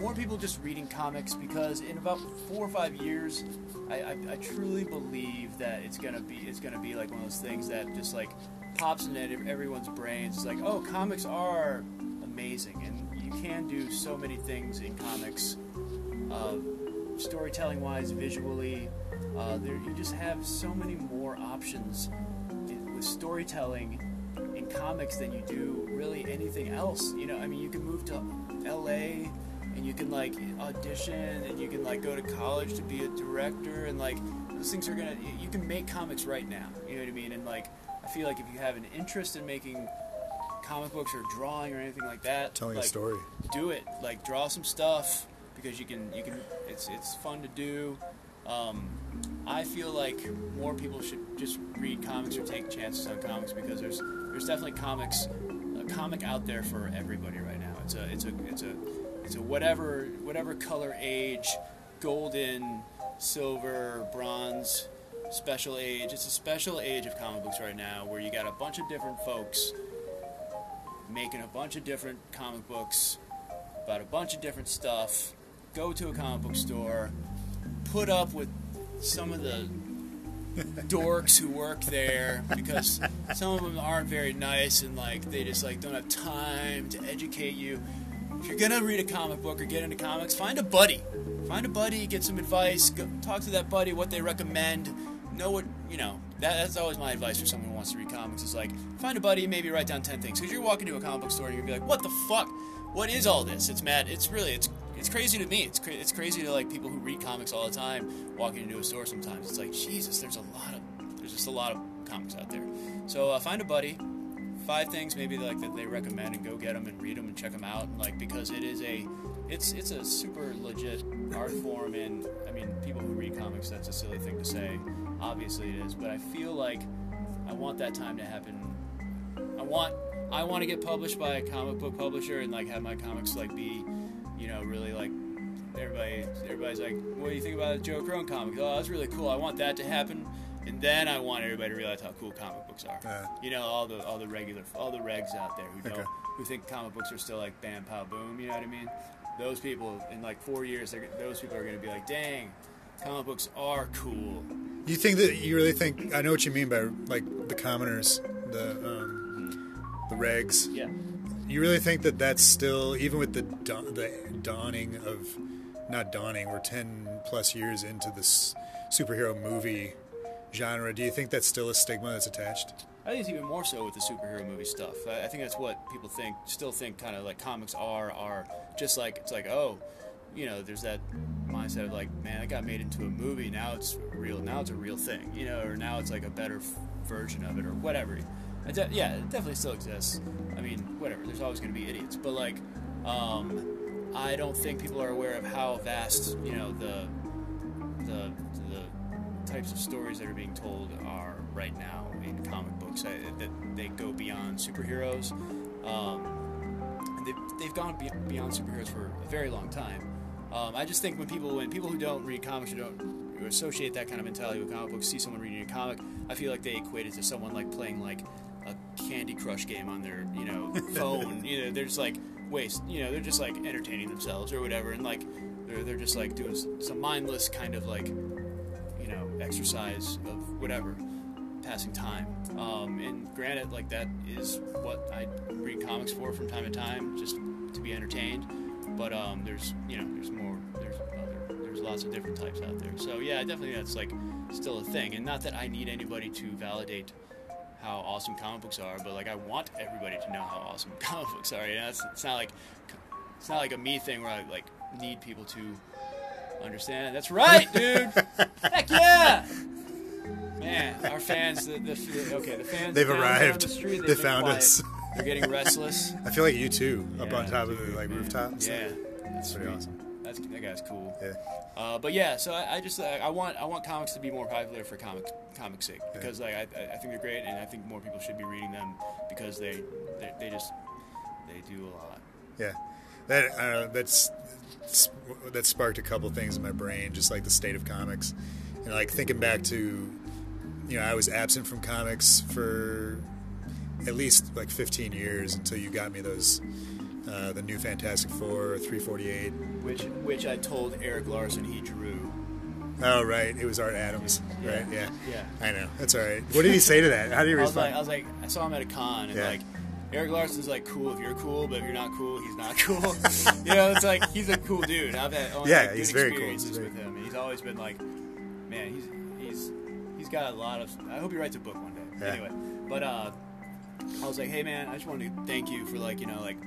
More people just reading comics because in about four or five years, I, I, I truly believe that it's gonna be it's gonna be like one of those things that just like pops into everyone's brains. It's like, oh, comics are amazing, and you can do so many things in comics, uh, storytelling wise, visually. Uh, there, you just have so many more options with storytelling in comics than you do really anything else. You know, I mean, you can move to L.A. and you can like audition and you can like go to college to be a director and like those things are gonna. You can make comics right now. You know what I mean? And like, I feel like if you have an interest in making comic books or drawing or anything like that, Telling like, a story. do it. Like draw some stuff because you can you can it's it's fun to do. Um, I feel like more people should just read comics or take chances on comics because there's there's definitely comics a comic out there for everybody right now. It's a it's a it's a it's a whatever whatever color age, golden, silver, bronze, special age. It's a special age of comic books right now where you got a bunch of different folks making a bunch of different comic books about a bunch of different stuff. Go to a comic book store, put up with some of the dorks who work there because some of them aren't very nice and like they just like don't have time to educate you. If you're gonna read a comic book or get into comics, find a buddy. Find a buddy, get some advice, go, talk to that buddy, what they recommend, know what you know. That, that's always my advice for someone who wants to read comics. Is like find a buddy, maybe write down ten things. Because you're walking to a comic book store and you're gonna be like, what the fuck? What is all this? It's mad. It's really it's it's crazy to me. It's cra- it's crazy to like people who read comics all the time walking into a store. Sometimes it's like Jesus. There's a lot of there's just a lot of comics out there. So uh, find a buddy. Five things maybe like that they recommend and go get them and read them and check them out. And, like because it is a it's it's a super legit art form and I mean people who read comics that's a silly thing to say. Obviously it is, but I feel like I want that time to happen. I want I want to get published by a comic book publisher and like have my comics like be, you know, really like everybody everybody's like, what do you think about the Joe Crohn comic? Oh, that's really cool. I want that to happen. And then I want everybody to realize how cool comic books are. Yeah. You know, all the all the regular all the regs out there who don't Okay. who think comic books are still like bam pow boom, you know what I mean? Those people in like 4 years those people are going to be like, "Dang, comic books are cool." You think that you really think? I know what you mean by like the commoners, the um, the regs. Yeah. You really think that that's still even with the the dawning of not dawning. We're ten plus years into this superhero movie genre. Do you think that's still a stigma that's attached? I think it's even more so with the superhero movie stuff. I, I think that's what people think, still think, kind of like comics are are just like it's like oh, you know, there's that mindset of like, man, it got made into a movie. Now it's real. Now it's a real thing, you know, or now it's like a better f- version of it, or whatever. De- yeah, it definitely still exists. I mean, whatever. There's always going to be idiots, but like, um, I don't think people are aware of how vast, you know, the the the types of stories that are being told are right now in comic books. I, that they go beyond superheroes. Um, they've, they've gone beyond superheroes for a very long time. Um, I just think when people when people who don't read comics or don't who associate that kind of mentality with comic books see someone reading a comic, I feel like they equate it to someone like playing like Candy Crush game on their you know *laughs* phone. you know, they're just like waste. You know, they're just like entertaining themselves or whatever, and like they're they're just like doing some mindless kind of like you know exercise of whatever passing time. Um, and granted, like that is what I read comics for from time to time, just to be entertained. But um, there's you know there's more there's other there's lots of different types out there. So yeah, definitely that's like still a thing. And not that I need anybody to validate how awesome comic books are, but like I want everybody to know how awesome *laughs* comic books are. You know, it's, it's not like it's not like a me thing where I like need people to understand. That's right, dude. *laughs* Heck yeah. Man, our fans, the, the okay, the fans. They've on arrived. The street, They they've been found quiet. us. They're getting restless. *laughs* I feel like you too, up on top of the like man. rooftop. and stuff. Yeah, That's pretty awesome. That guy's cool. Yeah. Uh, but yeah, so I, I just uh, I want I want comics to be more popular for comic comic sake because like I, I think they're great and I think more people should be reading them because they they, they just they do a lot. Yeah, that uh, that's that sparked a couple things in my brain, just like the state of comics, and like thinking back to, you know, I was absent from comics for at least like 15 years until you got me those, uh, the new Fantastic Four, 348. Which which I told Erik Larsen he drew. Oh right, it was Art Adams, right? Yeah, Yeah. I know. That's all right. What did he say to that? How did he I was like respond? I was like I saw him at a con and Yeah. like. Erik Larsen's like cool if you're cool, but if you're not cool, he's not *laughs* cool. you know, it's like he's a cool dude. I've had only, Yeah, like, good he's very cool. experiences He's very with him, and he's always been like, man, he's he's he's got a lot of. I hope he writes a book one day. Yeah. Anyway, but uh, I was like, hey man, I just wanted to thank you for like you know like.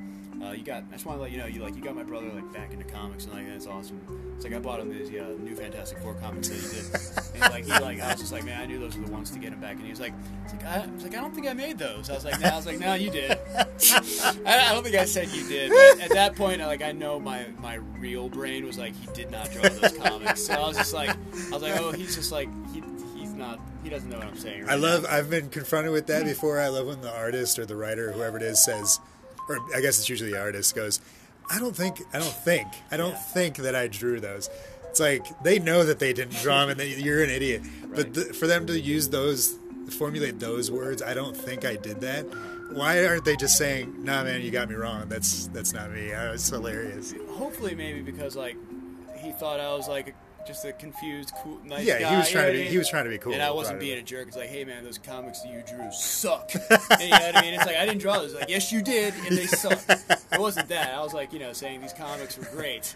Uh, you got. I just want to let you know you like you got my brother like back into comics and like that's awesome. It's like I bought him these uh, new Fantastic Four comics that he did, and like he like I was just like man I knew those were the ones to get him back, and he was like, he's like I, I was like I don't think I made those. I was like no, I was like no you did. I, I don't think I said you did. But at that point, like I know my my real brain was like he did not draw those comics. So I was just like I was like oh he's just like he he's not he doesn't know what I'm saying. Right I love. now. I've been confronted with that before. I love when the artist or the writer, whoever it is, says, or I guess it's usually the artist goes, "I don't think. I don't think. I don't Yeah. think that I drew those." It's like they know that they didn't draw them, and that you're an idiot. But Right. the, for them to use those, formulate those words, I don't think I did that. Why aren't they just saying, "Nah, man, you got me wrong. That's that's not me." It's hilarious. hopefully maybe because like he thought I was like just a confused, cool, nice Yeah, guy. he was you trying know to I be. mean? He was trying to be cool. And I wasn't being a jerk. It's like, hey man, those comics that you drew suck. *laughs* and you know what I mean? It's like I didn't draw those. Like, yes, you did, and they suck. It wasn't that. I was like, you know, saying these comics were great,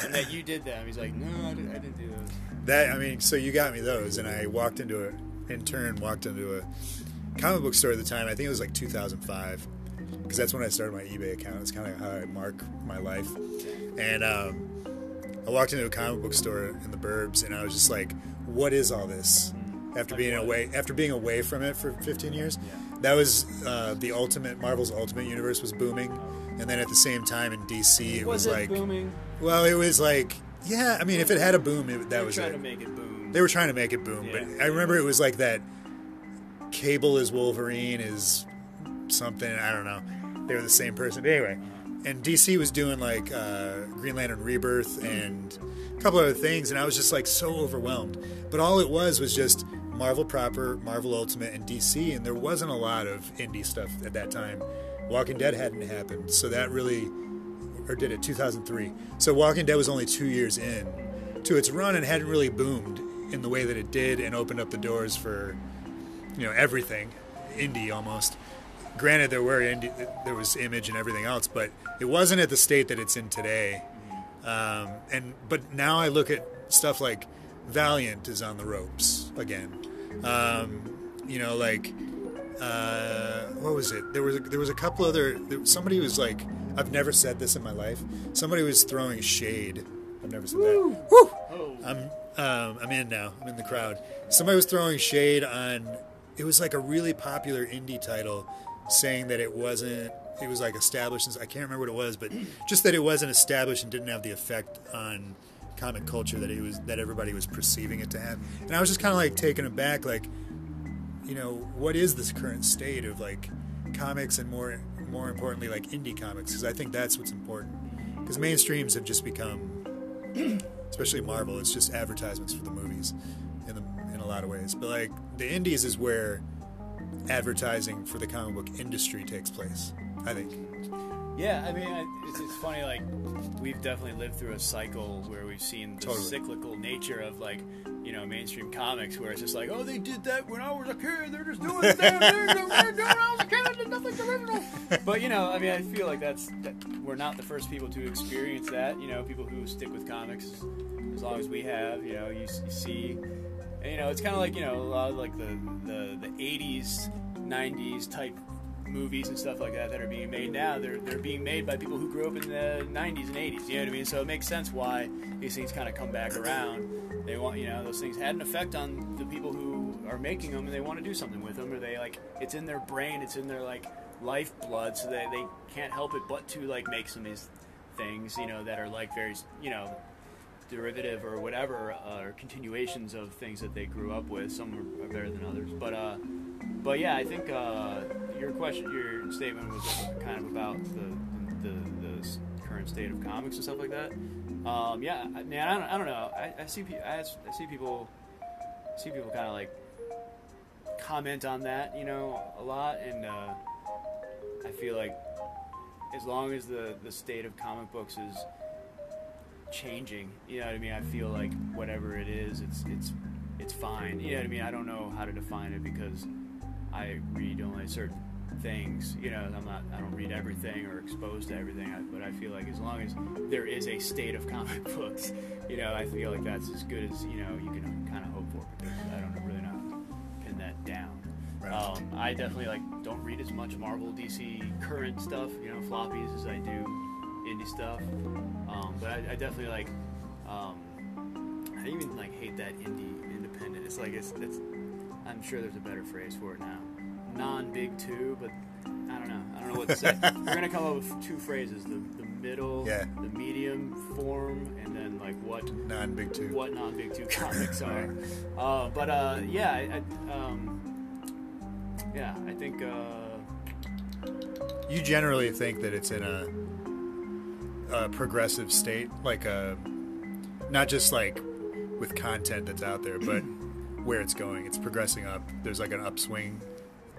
and that you did them. He's like, no, I didn't, I didn't do those. That I mean, so you got me those, and I walked into a, in turn, walked into a comic book store at the time. I think it was like 2005, because that's when I started my eBay account. It's kind of how I mark my life. And um, I walked into a comic book store in the Burbs, and I was just like, "What is all this?" After Like being what? away, after being away from it for 15 years, Yeah. that was uh, the ultimate. Marvel's Ultimate Universe was booming, and then at the same time in DC, it was, Was, it like, booming? well, it was like, yeah. I mean, if it had a boom, it, that They were was trying it. to make it boom. They were trying to make it boom, but I remember it was like that. Cable is Wolverine is something I don't know. They were the same person, but anyway. And DC was doing like uh, Green Lantern Rebirth and a couple other things, and I was just like so overwhelmed. But all it was was just Marvel proper, Marvel Ultimate, and DC, and there wasn't a lot of indie stuff at that time. Walking Dead hadn't happened, so that really, or did it? 2003. So Walking Dead was only two years in to its run and hadn't really boomed in the way that it did and opened up the doors for you know everything indie almost granted there were indie, there was image and everything else but it wasn't at the state that it's in today Um, and but now I look at stuff like Valiant is on the ropes again. Um, you know, like uh, what was it? There was a, there was a couple other. There, somebody was like, I've never said this in my life. Somebody was throwing shade. I've never said Woo. that. Woo! Oh. I'm um, I'm in now. I'm in the crowd. Somebody was throwing shade on. It was like a really popular indie title, saying that it wasn't. It was like established. since I can't remember what it was, but just that it wasn't established and didn't have the effect on comic culture that it was that everybody was perceiving it to have. And I was just kind of like taken aback, like, you know, what is this current state of like comics and more more importantly like indie comics? Because I think that's what's important. Because mainstreams have just become especially Marvel, it's just advertisements for the movies in the, in a lot of ways. But like the indies is where advertising for the comic book industry takes place. I think. Yeah, I mean, it's, it's funny. Like, we've definitely lived through a cycle where we've seen the Totally. cyclical nature of like, you know, mainstream comics, where it's just like, oh, they did that when I was a kid. They're just doing the damn thing that we're doing when I was a kid. There's nothing original. But you know, I mean, I feel like that's that we're not the first people to experience that. You know, people who stick with comics as long as we have. You know, you, you see, and, you know, it's kind of like you know a lot of like the the the '80s, '90s type movies and stuff like that that are being made now. They're they're being made by people who grew up in the '90s and '80s. You know what I mean? So it makes sense why these things kind of come back around. They want you know those things had an effect on the people who are making them, and they want to do something with them, or they like it's in their brain, it's in their like lifeblood, so they they can't help it but to like make some of these things, you know, that are like very you know derivative or whatever uh, or continuations of things that they grew up with. Some are, better than others, but uh, but yeah, I think uh, your question, your statement was kind of about the, the the current state of comics and stuff like that. Um, yeah, man, I don't, I don't know. I, I see I, I see people see people kind of like comment on that, you know, a lot, and uh, I feel like as long as the the state of comic books is changing. You know what I mean? I feel like whatever it is, it's it's it's fine. You know what I mean? I don't know how to define it because I read only certain things. You know, I'm not I don't read everything or exposed to everything. I, but I feel like as long as there is a state of *laughs* comic books, you know, I feel like that's as good as you know you can kind of hope for because I don't really know pin that down. Right. Um, I definitely like don't read as much Marvel, DC current stuff, you know, floppies as I do indie stuff. Um, but I, I definitely like. Um, I even like hate that indie independent. It's like it's it's. I'm sure there's a better phrase for it now. Non big two, but I don't know. I don't know what to say. *laughs* We're gonna come up with two phrases: the the middle, Yeah. the medium form, and then like what Non big two. what non big two comics *laughs* are. Uh, but uh, yeah, I, I, um, yeah, I think. Uh, You generally think that it's in a, a progressive state, like a, not just like with content that's out there, but *clears throat* where it's going. It's progressing up. There's like an upswing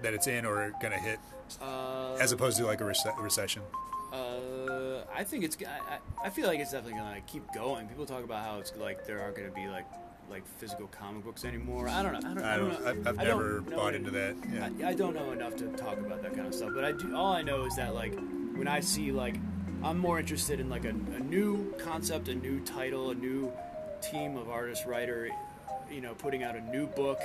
that it's in or gonna hit, uh, as opposed to like a rece- recession. Uh, I think it's. I, I feel like it's definitely gonna keep going. People talk about how it's like there aren't gonna be like like physical comic books anymore. I don't know. I don't. I I don't. know. I've, I've I don't never bought into that. Yeah. I, I don't know enough to talk about that kind of stuff, but I do. All I know is that like when I see like I'm more interested in like a, a new concept, a new title, a new team of artist writer, you know, putting out a new book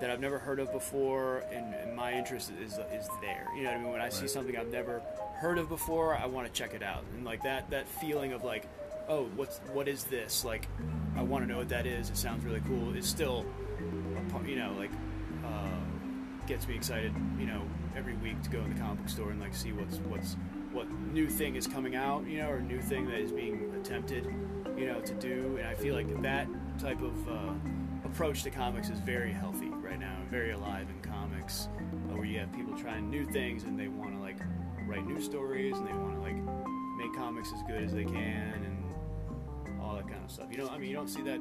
that I've never heard of before, and, and my interest is is there. You know what I mean? When I see something I've never heard of before, I want to check it out, and like that that feeling of like, oh, what's what is this? Like, I want to know what that is. It sounds really cool. It's still, a, you know, like uh, gets me excited. You know, every week to go in the comic book store and like see what's what's what new thing is coming out. You know, or new thing that is being attempted. You know, to do, and I feel like that type of uh, approach to comics is very healthy right now, very alive in comics, uh, where you have people trying new things and they want to like write new stories and they want to like make comics as good as they can and all that kind of stuff. You know, I mean, you don't see that.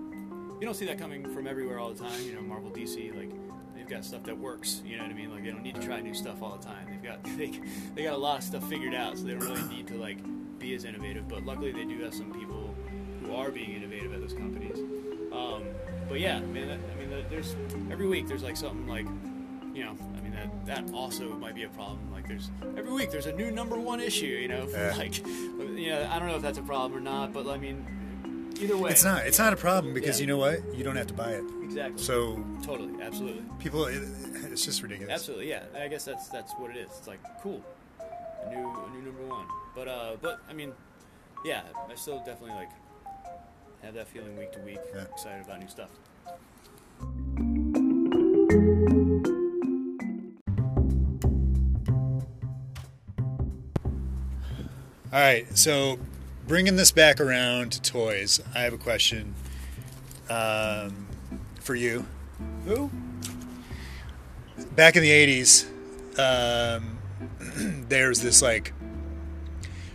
You don't see that coming from everywhere all the time. You know, Marvel, DC, like they've got stuff that works. You know what I mean? Like they don't need to try new stuff all the time. They've got *laughs* they, they got a lot of stuff figured out, so they don't really need to like be as innovative. But luckily, they do have some people who are being innovative at those companies. Um, but yeah, man, that, I mean, the- there's every week there's like something like you know, I mean that that also might be a problem. Like there's every week there's a new number one issue. You know, *laughs* Yeah. like, you know, I don't know if that's a problem or not, but I mean, either way, It's not. It's not a problem because Yeah. you know what? You don't have to buy it. exactly. So totally, absolutely, people, it, it's just ridiculous. absolutely, yeah. I guess that's that's what it is. It's like cool, a new a new number one. But uh, but I mean, yeah, I still definitely like have that feeling week to week, Yeah. excited about new stuff. All right, so bringing this back around to toys, I have a question um, for you. Who? Back in the '80s, um, *clears throat* there's this like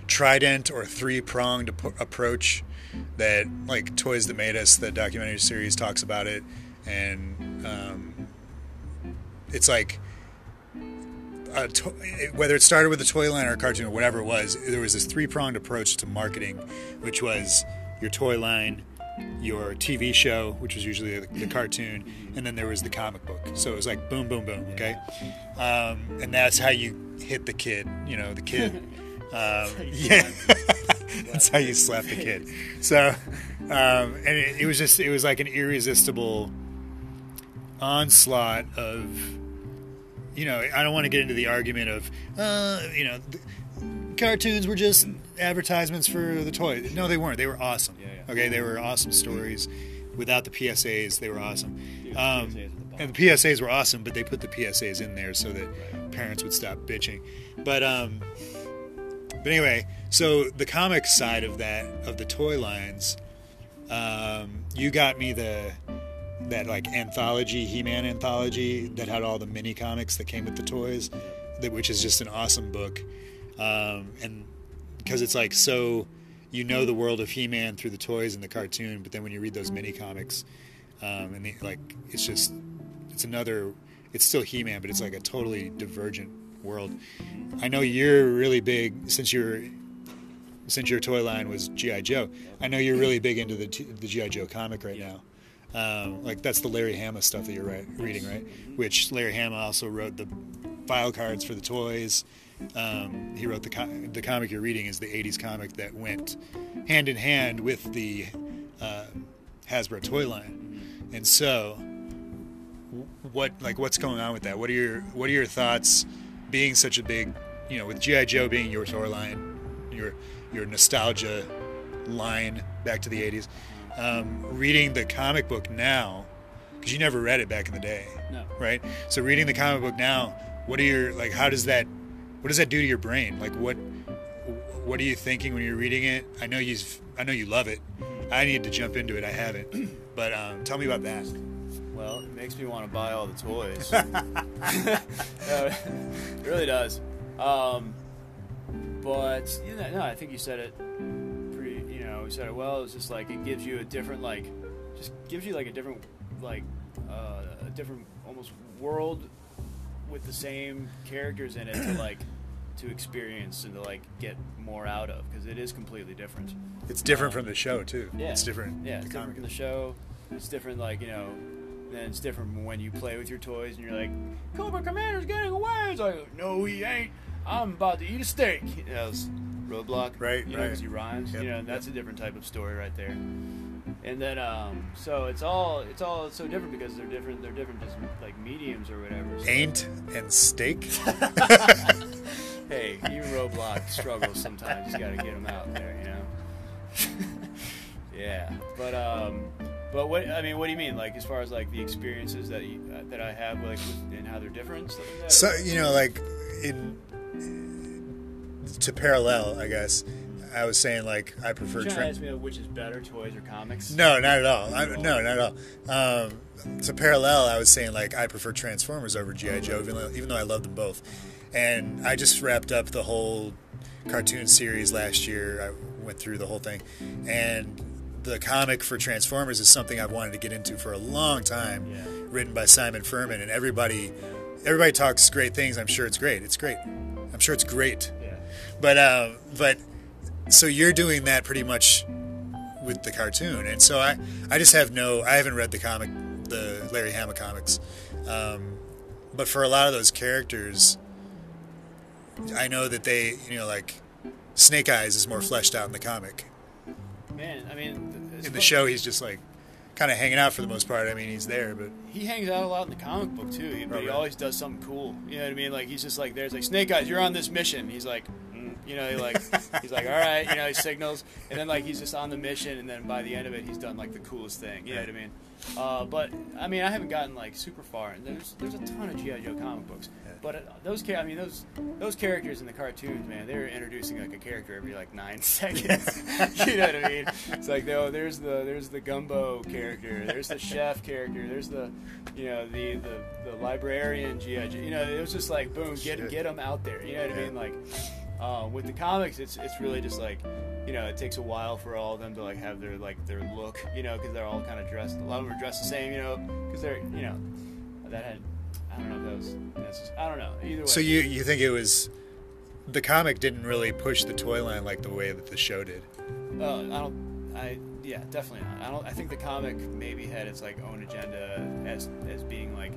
trident or three-pronged ap- approach that like Toys That Made Us, the documentary series, talks about it, and um, it's like to- whether it started with a toy line or a cartoon or whatever it was, there was this three pronged approach to marketing, which was your toy line, your TV show, which was usually the, the cartoon, and then there was the comic book. So it was like boom, boom, boom. Okay, um, and that's how you hit the kid. You know, the kid. *laughs* Um, yeah, *laughs* that's how you slap the kid. So, um, and it, it was just it was like an irresistible onslaught of you know, I don't want to get into the argument of, uh, you know, cartoons were just advertisements for the toy. No, they weren't. They were awesome. Yeah, yeah. Okay, they were awesome stories. Without the PSAs, they were awesome. Dude, Um, PSAs the and the PSAs were awesome, but they put the PSAs in there so that parents would stop bitching. But um, but anyway, so the comic side of that of the toy lines, um, you got me the that like anthology He-Man anthology that had all the mini comics that came with the toys, that which is just an awesome book, um, and because it's like so, you know the world of He-Man through the toys and the cartoon, but then when you read those mini comics, um, and the, like it's just it's another it's still He-Man, but it's like a totally divergent world. I know you're really big since you're since your toy line was GI Joe. I know you're really big into the the GI Joe comic right now. Um, like that's the Larry Hama stuff that you're right, reading, right? Which Larry Hama also wrote the file cards for the toys. Um, he wrote the co- the comic you're reading is the '80s comic that went hand in hand with the uh, Hasbro toy line. And so, what like what's going on with that? What are your what are your thoughts? Being such a big, you know, with GI Joe being your toy line, your your nostalgia line back to the '80s. Um, reading the comic book now, because you never read it back in the day, No. right? So reading the comic book now, what are your like? How does that? What does that do to your brain? Like what? What are you thinking when you're reading it? I know you. I know you love it. I need to jump into it. I haven't, *clears throat* but um, tell me about that. Well, it makes me want to buy all the toys. *laughs* *laughs* No, it really does. Um, but you know, no, I think you said it know, you said it well. It's just like it gives you a different, like, just gives you like a different, like, uh, a different almost world with the same characters in it to like *clears throat* to experience and to like get more out of because it is completely different. It's different from the show too. Yeah, It's different. Yeah, it's different comic. from the show. It's different, like you know. Then it's different when you play with your toys and you're like, Cobra Commander's getting away. It's like, no, he ain't. I'm about to eat a steak. You know, it's Roadblock, Right, You know, right. because he rhymes. Yep, You know, that's a different type of story right there. And then, um, so it's all it's all so different because they're different. They're different, just like mediums or whatever. So, Ain't and steak. *laughs* hey, even Roadblock struggles sometimes. You got to get them out there, you know. *laughs* yeah, but um, but what I mean, what do you mean? Like as far as like the experiences that you, uh, that I have, like with, and how they're different, stuff like that. So you know, like in to parallel, I guess. I was saying like I prefer. You're trying Tra- to ask me which is better, toys or comics? no, not at all. I, no, not at all. Um, to parallel, I was saying like I prefer Transformers over GI Joe, even though, even though I love them both. And I just wrapped up the whole cartoon series last year. I went through the whole thing, and the comic for Transformers is something I've wanted to get into for a long time. Yeah. Written by Simon Furman, and everybody, everybody talks great things. I'm sure it's great. It's great. I'm sure it's great. Yeah. But uh, but so you're doing that pretty much with the cartoon, and so I I just have no I haven't read the comic the Larry Hama comics. Um, but for a lot of those characters, I know that they, you know, like Snake Eyes is more fleshed out in the comic. Man, I mean, In the show, he's just like kind of hanging out for the most part. I mean, he's there, but he hangs out a lot in the comic book too. He, but Oh, he always does something cool. You know what I mean? Like he's just like, there's like Snake Eyes, you're on this mission. He's like, mm, you know, he like *laughs* he's like, all right, you know, he signals, and then like he's just on the mission, and then by the end of it, he's done like the coolest thing. You know what I mean? Uh, but I mean, I haven't gotten like super far, and there's there's a ton of GI Joe comic books. But uh, those, I mean, those those characters in the cartoons, man, they're introducing like a character every like nine *laughs* seconds. *laughs* you know what I mean? It's like, no, there's the there's the gumbo character, there's the chef character, there's the, you know, the the, the librarian GI You know, it was just like, boom, get get them out there. You know what I mean? Like, uh, with the comics, it's it's really just like, you know, it takes a while for all of them to like have their like their look, you know, because they're all kind of dressed. A lot of them are dressed the same, you know, because they're, you know, that had. I don't know if that was. That's, I don't know. Either way. so you you think it was the comic didn't really push the toy line like the way that the show did. Uh, I don't. I yeah, definitely not. I don't. I think the comic maybe had its like own agenda as as being like,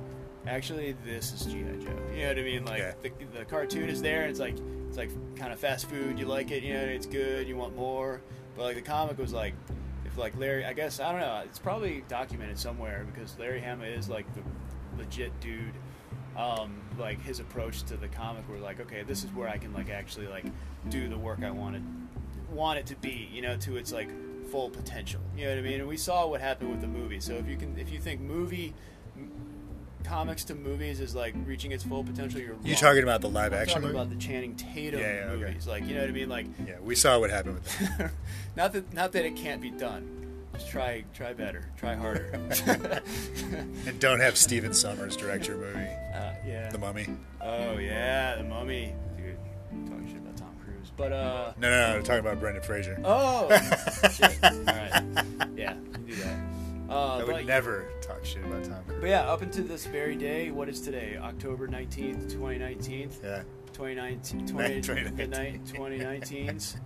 actually, this is GI Joe. You know what I mean? Like Yeah. the, the cartoon is there. It's like it's like kind of fast food. You like it. You know, it's good. You want more. But like the comic was like, if like Larry, I guess I don't know. It's probably documented somewhere because Larry Hama is like the legit dude. Um, like his approach to the comic were like, okay, this is where I can like actually like do the work I wanted want it to be, you know, to its like full potential. You know what I mean? And we saw what happened with the movie. So if you can, if you think movie comics to movies is like reaching its full potential, you're. You talking about the live I'm action talking movie? about the Channing Tatum Yeah, yeah, okay. movies. Like you know what I mean? Like yeah, we saw what happened with that. *laughs* not that not that it can't be done. Try try better, try harder. *laughs* *laughs* and don't have Stephen Sommers direct your movie, uh, yeah. The Mummy. Oh yeah, the Mummy. Dude, talking shit about Tom Cruise, but uh. No, no, no. Talking about Brendan Fraser. Oh *laughs* shit! All right, yeah, you can do that. Uh, I but, would never talk shit about Tom Cruise. but yeah, up until this very day, what is today? October nineteenth, twenty nineteen. Yeah. 2019, 20, 2019. the 2019's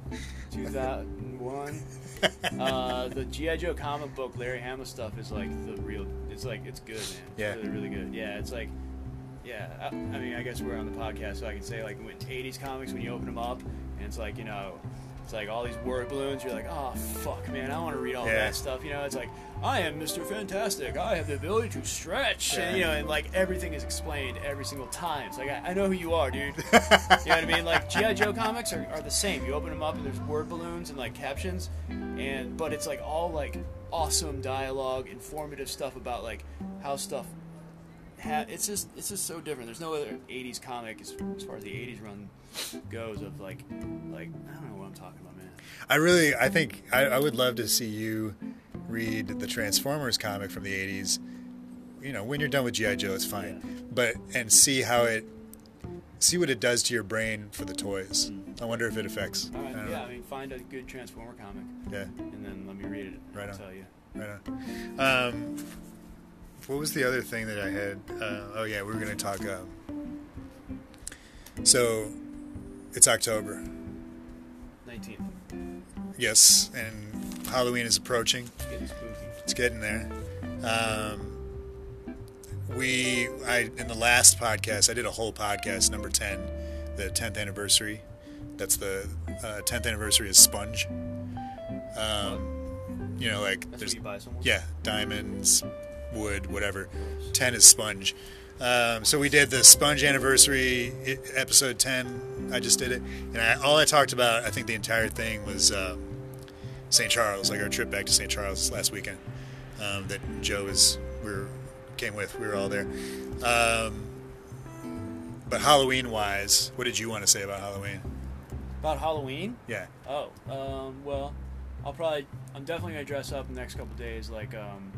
2001. *laughs* Uh, the GI Joe comic book, Larry Hama stuff is like the real. It's like it's good, man. It's Yeah. really, really good. Yeah, it's like, yeah. I, I mean, I guess we're on the podcast, so I can say like when 80s comics when you open them up, and it's like you know, it's like all these word balloons. You're like, oh fuck, man, I want to read all Yeah. that stuff. You know, it's like I am Mr. Fantastic. I have the ability to stretch, and you know, and like everything is explained every single time. It's like I, I know who you are, dude. *laughs* You know what I mean? Like GI Joe comics are, are the same. You open them up and there's word balloons and like captions, and but it's like all like awesome dialogue, informative stuff about like how stuff. Ha- it's just it's just so different. There's no other '80s comic as, as far as the '80s run goes of like like I don't know what I'm talking about, man. I really, I think, I, I would love to see you read the Transformers comic from the '80s. You know, when you're done with GI Joe, it's fine, Yeah. but and see how it, see what it does to your brain for the toys. I wonder if it affects. Right, I yeah. know. I mean, find a good Transformer comic yeah, and then let me read it. Right I'll on. tell you. right on. Um, what was the other thing that I had? Uh, oh yeah, we were gonna talk. Um, so, it's October. 19th. Yes, and Halloween is approaching. It's getting spooky. It's getting there. Um, we, I in the last podcast, I did a whole podcast, number ten, the tenth anniversary. That's the uh, tenth anniversary of Sponge. Um, you know, like That's there's what you buy someone. yeah, diamonds, wood, whatever. Ten is Sponge. Um, so we did the Sponge anniversary episode ten. I just did it, and I, all I talked about, I think the entire thing was. Um, St. Charles, like our trip back to St. Charles last weekend. Um, that Joe was we were came with. We were all there. Um, but Halloween wise, what did you want to say about Halloween? About Halloween? Yeah. Oh, um, well, I'll probably, I'm definitely gonna dress up in the next couple days like um,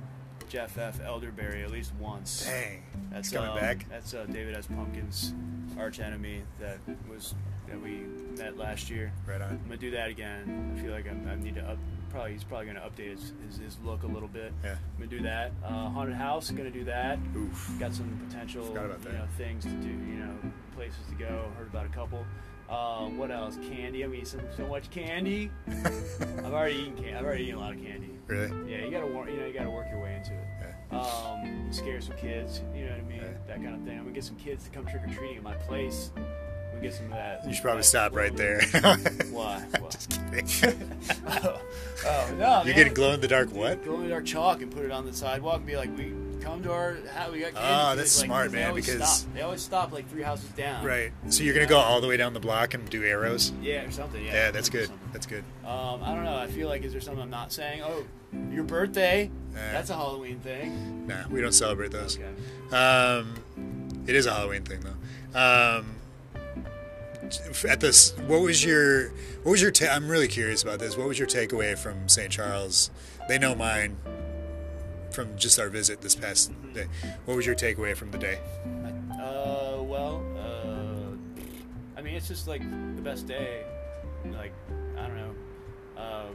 Jeff F. Elderberry at least once. Dang. That's He's coming um, back. That's uh, David S. Pumpkin's arch enemy that was that we met last year. Right on. I'm gonna do that again. I feel like I'm, I need to up. Probably he's probably gonna update his, his, his look a little bit. Yeah. I'm gonna do that. Uh, haunted house, gonna do that. Oof. Got some potential, you know, things to do. You know, places to go. Heard about a couple. Uh, what else? Candy. I mean, some so much candy. *laughs* I've already eaten. Can- I've already eaten a lot of candy. Really? Yeah, you gotta work. You know, you gotta work your way into it. Yeah. Um, scare some kids. You know what I mean? Yeah. That kind of thing. I'm gonna get some kids to come trick or treating at my place. We get some of that. You should probably that stop right there. Why? *laughs* Why? Just kidding. *laughs* oh, oh, no, You're man. getting glow in the dark what? Glow in the dark chalk and put it on the sidewalk and be like, "We come to our house. We got candy." Oh, that's Like, smart, man, always because- stop. they always stop like three houses down. Right. So you're gonna go all the way down the block and do arrows? Yeah, or something. Yeah. Yeah, that's good. That's good. Um, I don't know. I feel like is there something I'm not saying? Oh, your birthday. Uh, That's a Halloween thing. Nah, we don't celebrate those. Okay. Um, it is a Halloween thing though. Um, at this, what was your what was your? Ta- I'm really curious about this. What was your takeaway from St. Charles? They know mine from just our visit this past day. What was your takeaway from the day? Uh, well, uh, I mean, it's just like the best day. Like, I don't know. Uh,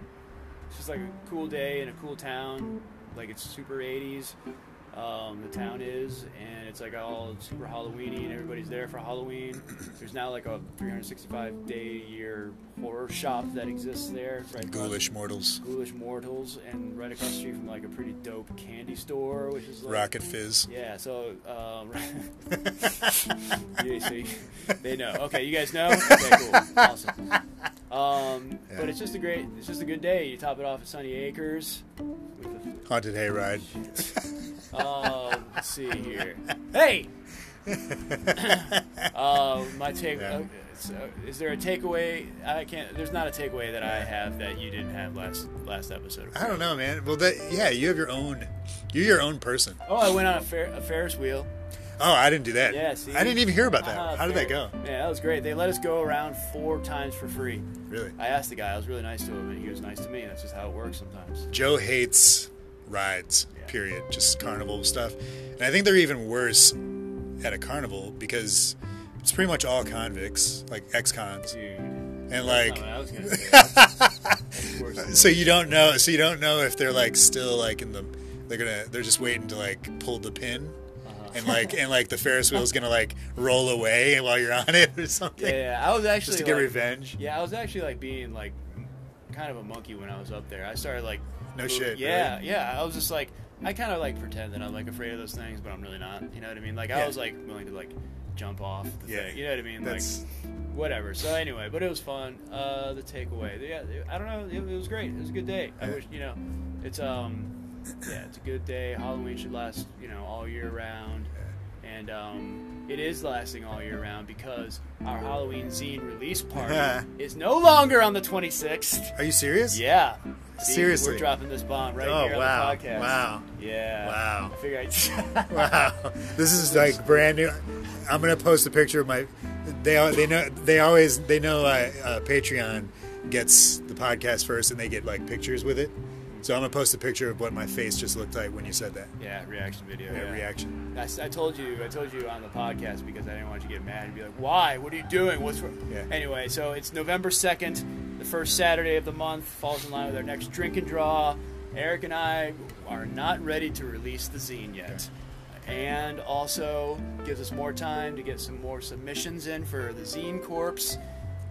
it's just like a cool day in a cool town. Like, it's super 80s. Um, the town is, and it's like all super Halloweeny, and everybody's there for Halloween. There's now like a 365 day a year horror shop that exists there. Right Ghoulish mortals, Ghoulish Mortals, and right across the street from like a pretty dope candy store, which is like Rocket Fizz. yeah, so um, *laughs* *laughs* yeah, you- they know. Okay, you guys know. Okay, cool, awesome. Um, Yeah. But it's just a great, it's just a good day. You top it off at Sonny Acres. With Haunted Hayride. The, um, let's see *laughs* here. Hey, uh, *laughs* my take. Yeah. Uh, so is there a takeaway? I can't. There's not a takeaway that I have that you didn't have last last episode. I don't know, man. Well, that yeah, you have your own. You're your own person. Oh, I went on a, fer- a Ferris wheel. Oh, I didn't do that. Yeah, see? I didn't even hear about that. Uh-huh, How did that go? Yeah, that was great. They let us go around four times for free. Really? I asked the guy. I was really nice to him, and he was nice to me. That's just how it works sometimes. Joe hates rides, Yeah. period. Just carnival stuff. And I think they're even worse at a carnival because it's pretty much all convicts, like ex-cons. And like not what I was gonna say. That's *laughs* worse. so you don't know so you don't know if they're like still like in the they're gonna they're just waiting to like pull the pin Uh-huh. and like and like the Ferris wheel's gonna like roll away while you're on it or something. yeah, yeah, I was actually Just to get revenge. Yeah, I was actually like being like kind of a monkey when I was up there. I started like No shit, Yeah, really? yeah. I was just like I kind of like pretend that I'm like afraid of those things, but I'm really not. You know what I mean? Like I Yeah. was like willing to like jump off the Yeah, thing. You know what I mean? That's Like whatever. So anyway, but it was fun. Uh, the takeaway, yeah, I don't know, it, it was great. It was a good day. I Yeah. wish you know, it's um, yeah, it's a good day. Halloween should last, you know, all year round, and um, it is lasting all year round because our Halloween zine release party *laughs* is no longer on the 26th. Are you serious? Yeah. See, Seriously? we're dropping this bomb right Oh here wow. on the podcast. Wow. Yeah. Wow. I figure I'd. *laughs* Wow. This is like brand new. I'm gonna post a picture of my. They they know they always they know uh, uh, Patreon gets the podcast first and they get like pictures with it. So I'm gonna post a picture of what my face just looked like when you said that. yeah, reaction video. Yeah, yeah. reaction. I told you, I told you on the podcast because I didn't want you to get mad and be like, "Why? What are you doing? What's wrong?" Yeah. Anyway, so it's November second, the first Saturday of the month, falls in line with our next drink and draw. Eric and I are not ready to release the zine yet, and also gives us more time to get some more submissions in for the Zine Corpse,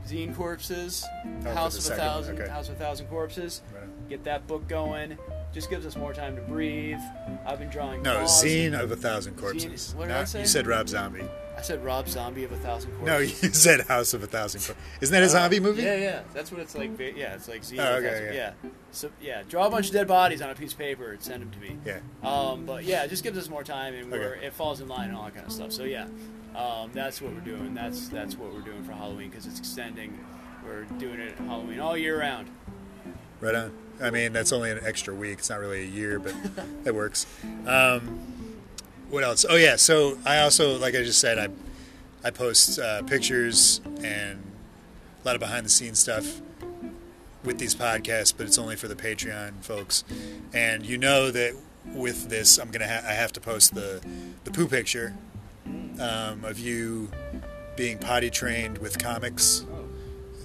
Zine Corpses, oh, for House of a Thousand, okay. House of a Thousand Corpses. Right. Get that book going. Just gives us more time to breathe. I've been drawing. No, claws. zine of a thousand corpses. Zine- what did I say? You said Rob Zombie. I said Rob Zombie of a Thousand Corpses. No, you *laughs* said House of a Thousand Corpses. Isn't that a zombie movie? Yeah, yeah. That's what it's like. Yeah, it's like Z. Oh, okay, yeah. yeah. So yeah, draw a bunch of dead bodies on a piece of paper and send them to me. Yeah. Um, but yeah, it just gives us more time and we're, Okay. it falls in line and all that kind of stuff. So yeah, um, that's what we're doing. That's that's what we're doing for Halloween because it's extending. We're doing it Halloween all year round. Right on. I mean, that's only an extra week. It's not really a year, but *laughs* that works. Um, what else? Oh yeah. So I also, like I just said, I I post uh, pictures and a lot of behind the scenes stuff with these podcasts, but it's only for the Patreon folks. And you know that with this, I'm gonna ha- I have to post the the poo picture um, of you being potty trained with comics,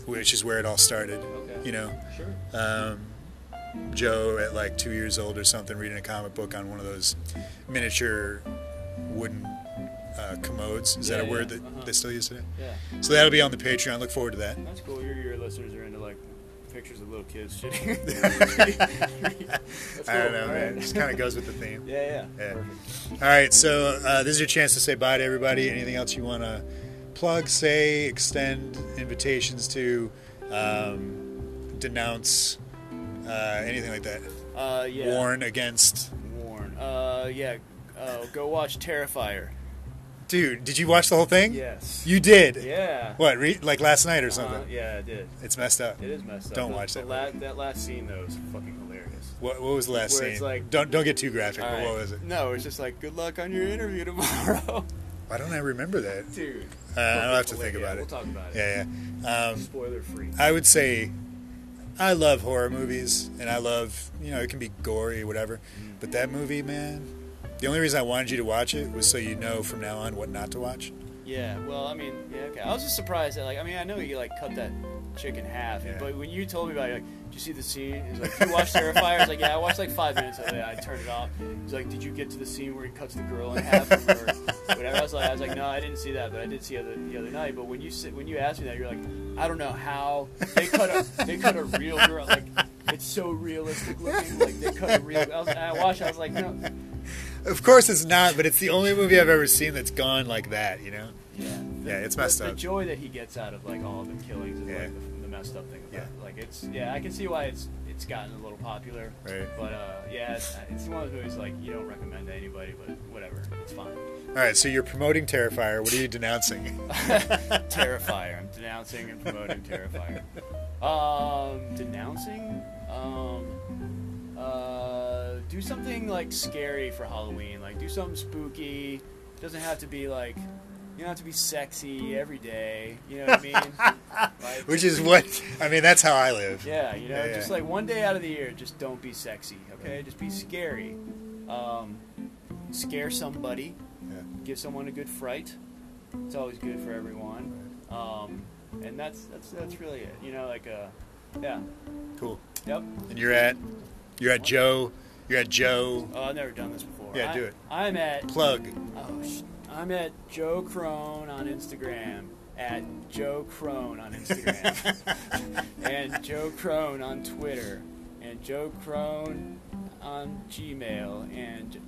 which is where it all started. You know Sure. Um, Joe at like two years old or something reading a comic book on one of those miniature wooden uh, commodes. Is that a word yeah, that uh-huh. they still use today? Yeah, So that'll be on the Patreon. Look forward to that. that's cool. Your your listeners are into like pictures of little kids shitting. That's *laughs* *laughs* I don't know, man. It just kind of goes with the theme. Yeah, yeah. Yeah. All right, so uh, this is your chance to say bye to everybody. Anything else you want to plug, say, extend invitations to, um, denounce, uh, anything like that? Uh, yeah. Warn against. Warn. Uh, yeah. Uh, go watch Terrifier. Dude, did you watch the whole thing? Yes. You did. Yeah. What? Re- like last night or Uh-huh, something? yeah, I did. It's messed up. It is messed up. Don't The- watch that La- that last scene though is fucking hilarious. What, what was the last Where scene? it's like- don't don't get too graphic. Right. what was it? No, it's just like good luck on your interview *laughs* tomorrow, Why don't I remember that? dude. Uh, I'll have to think hilarious. it. We'll talk about it. Yeah, yeah. Um, Spoiler free. I would say I love horror movies, and I love you know it can be gory, whatever. But that movie, man, the only reason I wanted you to watch it was so you know from now on what not to watch. Yeah, well, I mean, yeah, okay. I was just surprised that, like, I mean, I know you like cut that chick in half, Yeah. but when you told me about it, like, you see the scene? He's like, you watch Terrifier? I was like, yeah, I watched like five minutes of it. I turned it off. He's like, did you get to the scene where he cuts the girl in half or whatever? I was like, I was like, no, I didn't see that, but I did see it the, the other night. But when you sit, when you asked me that, you're like, I don't know how they cut a they cut a real girl like. It's so realistic looking, like they cut a real. I, was, I watched. I was like, no, Of course, it's not, but it's the only movie I've ever seen that's gone like that. You know? Yeah, the, Yeah, it's messed the, up. The joy that he gets out of like all of the killings is Yeah. like the messed up thing about Yeah. it. Like it's yeah, I can see why it's it's gotten a little popular. Right. But uh, yeah, it's, it's one of those movies like you don't recommend to anybody, but whatever, it's fine. All right, so you're promoting Terrifier. What are you denouncing? *laughs* Terrifier. I'm denouncing and promoting Terrifier. Um, denouncing. Um, uh, do something like scary for Halloween. Like do something spooky. Doesn't have to be like. You don't have to be sexy every day. You know what I mean? *laughs* Like, Which is what I mean. That's how I live. Yeah, you know, Yeah, yeah. just like one day out of the year, just don't be sexy, okay? Just be scary. Um, scare somebody, Yeah. give someone a good fright. It's always good for everyone. Um, and that's that's that's really it. You know, like uh, yeah, Cool. yep. And you're at you're at Joe. You're at Joe. Oh, I've never done this before. Yeah, I- do it. I'm at Plug. oh, sh- I'm at Joe Crohn on Instagram. At Joe Crohn on Instagram. *laughs* and Joe Crohn on Twitter, and Joe Crohn on Gmail, and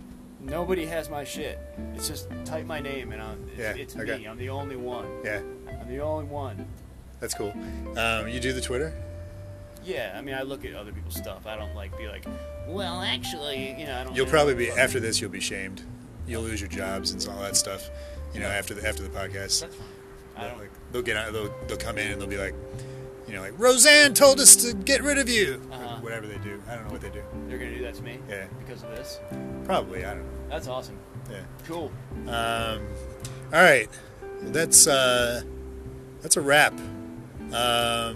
nobody has my shit. It's just type my name, and I'm, it's, Yeah, it's okay. me. I'm the only one. Yeah, I'm the only one. that's cool. Um, you do the Twitter. Yeah, I mean, I look at other people's stuff. I don't like be like, well, actually, you know, I don't. You'll probably be after this. You'll be shamed. You'll lose your jobs and all that stuff. You know, after the after the podcast, That's fine. I don't. like, they'll get out. They'll they'll come in and they'll be like, you know, like Roseanne told us to get rid of you. Uh-huh. whatever they do. I don't know what they do. They're gonna do that to me. Yeah. Because of this. Probably. I don't know. That's awesome. Yeah. Cool. Um, all right, that's uh, that's a wrap. Um, *laughs*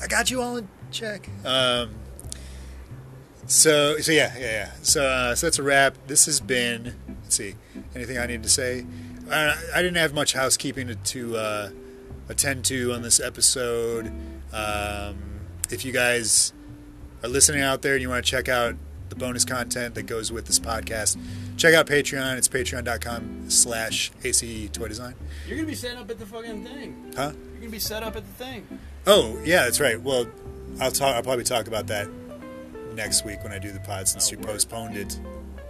I got you all in check. Um, so so yeah yeah yeah. So uh, so that's a wrap. This has been. Let's see. Anything I need to say? I, I didn't have much housekeeping to, to uh, attend to on this episode. Um, if you guys are listening out there and you want to check out the bonus content that goes with this podcast, check out Patreon. It's patreon.com slash AC Toy Design. You're gonna be set up at the fucking thing. Huh? You're gonna be set up at the thing. Oh, yeah, that's right. Well, I'll talk. I'll probably talk about that next week when I do the pod since Oh, you postponed it.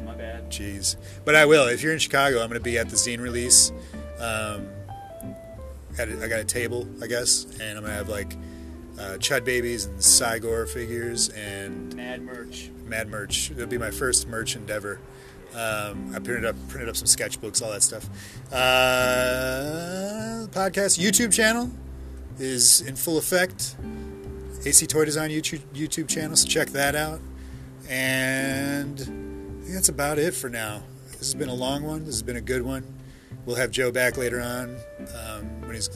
My bad. Jeez. But I will. If you're in Chicago, I'm going to be at the zine release. Um, a, I got a table, I guess, and I'm going to have like uh, Chud Babies and Cygor figures and Mad merch. Mad merch. It'll be my first merch endeavor. Um, I printed up printed up some sketchbooks, all that stuff. Uh, podcast YouTube channel is in full effect. AC Toy Design YouTube YouTube channel, so check that out. And I think that's about it for now. This has been a long one. This has been a good one. We'll have Joe back later on um, when he's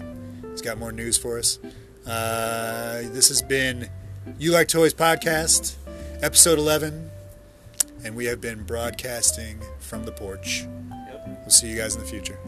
he's got more news for us. Uh, this has been You Like Toys podcast, episode 11, and we have been broadcasting from the porch. Yep. We'll see you guys in the future.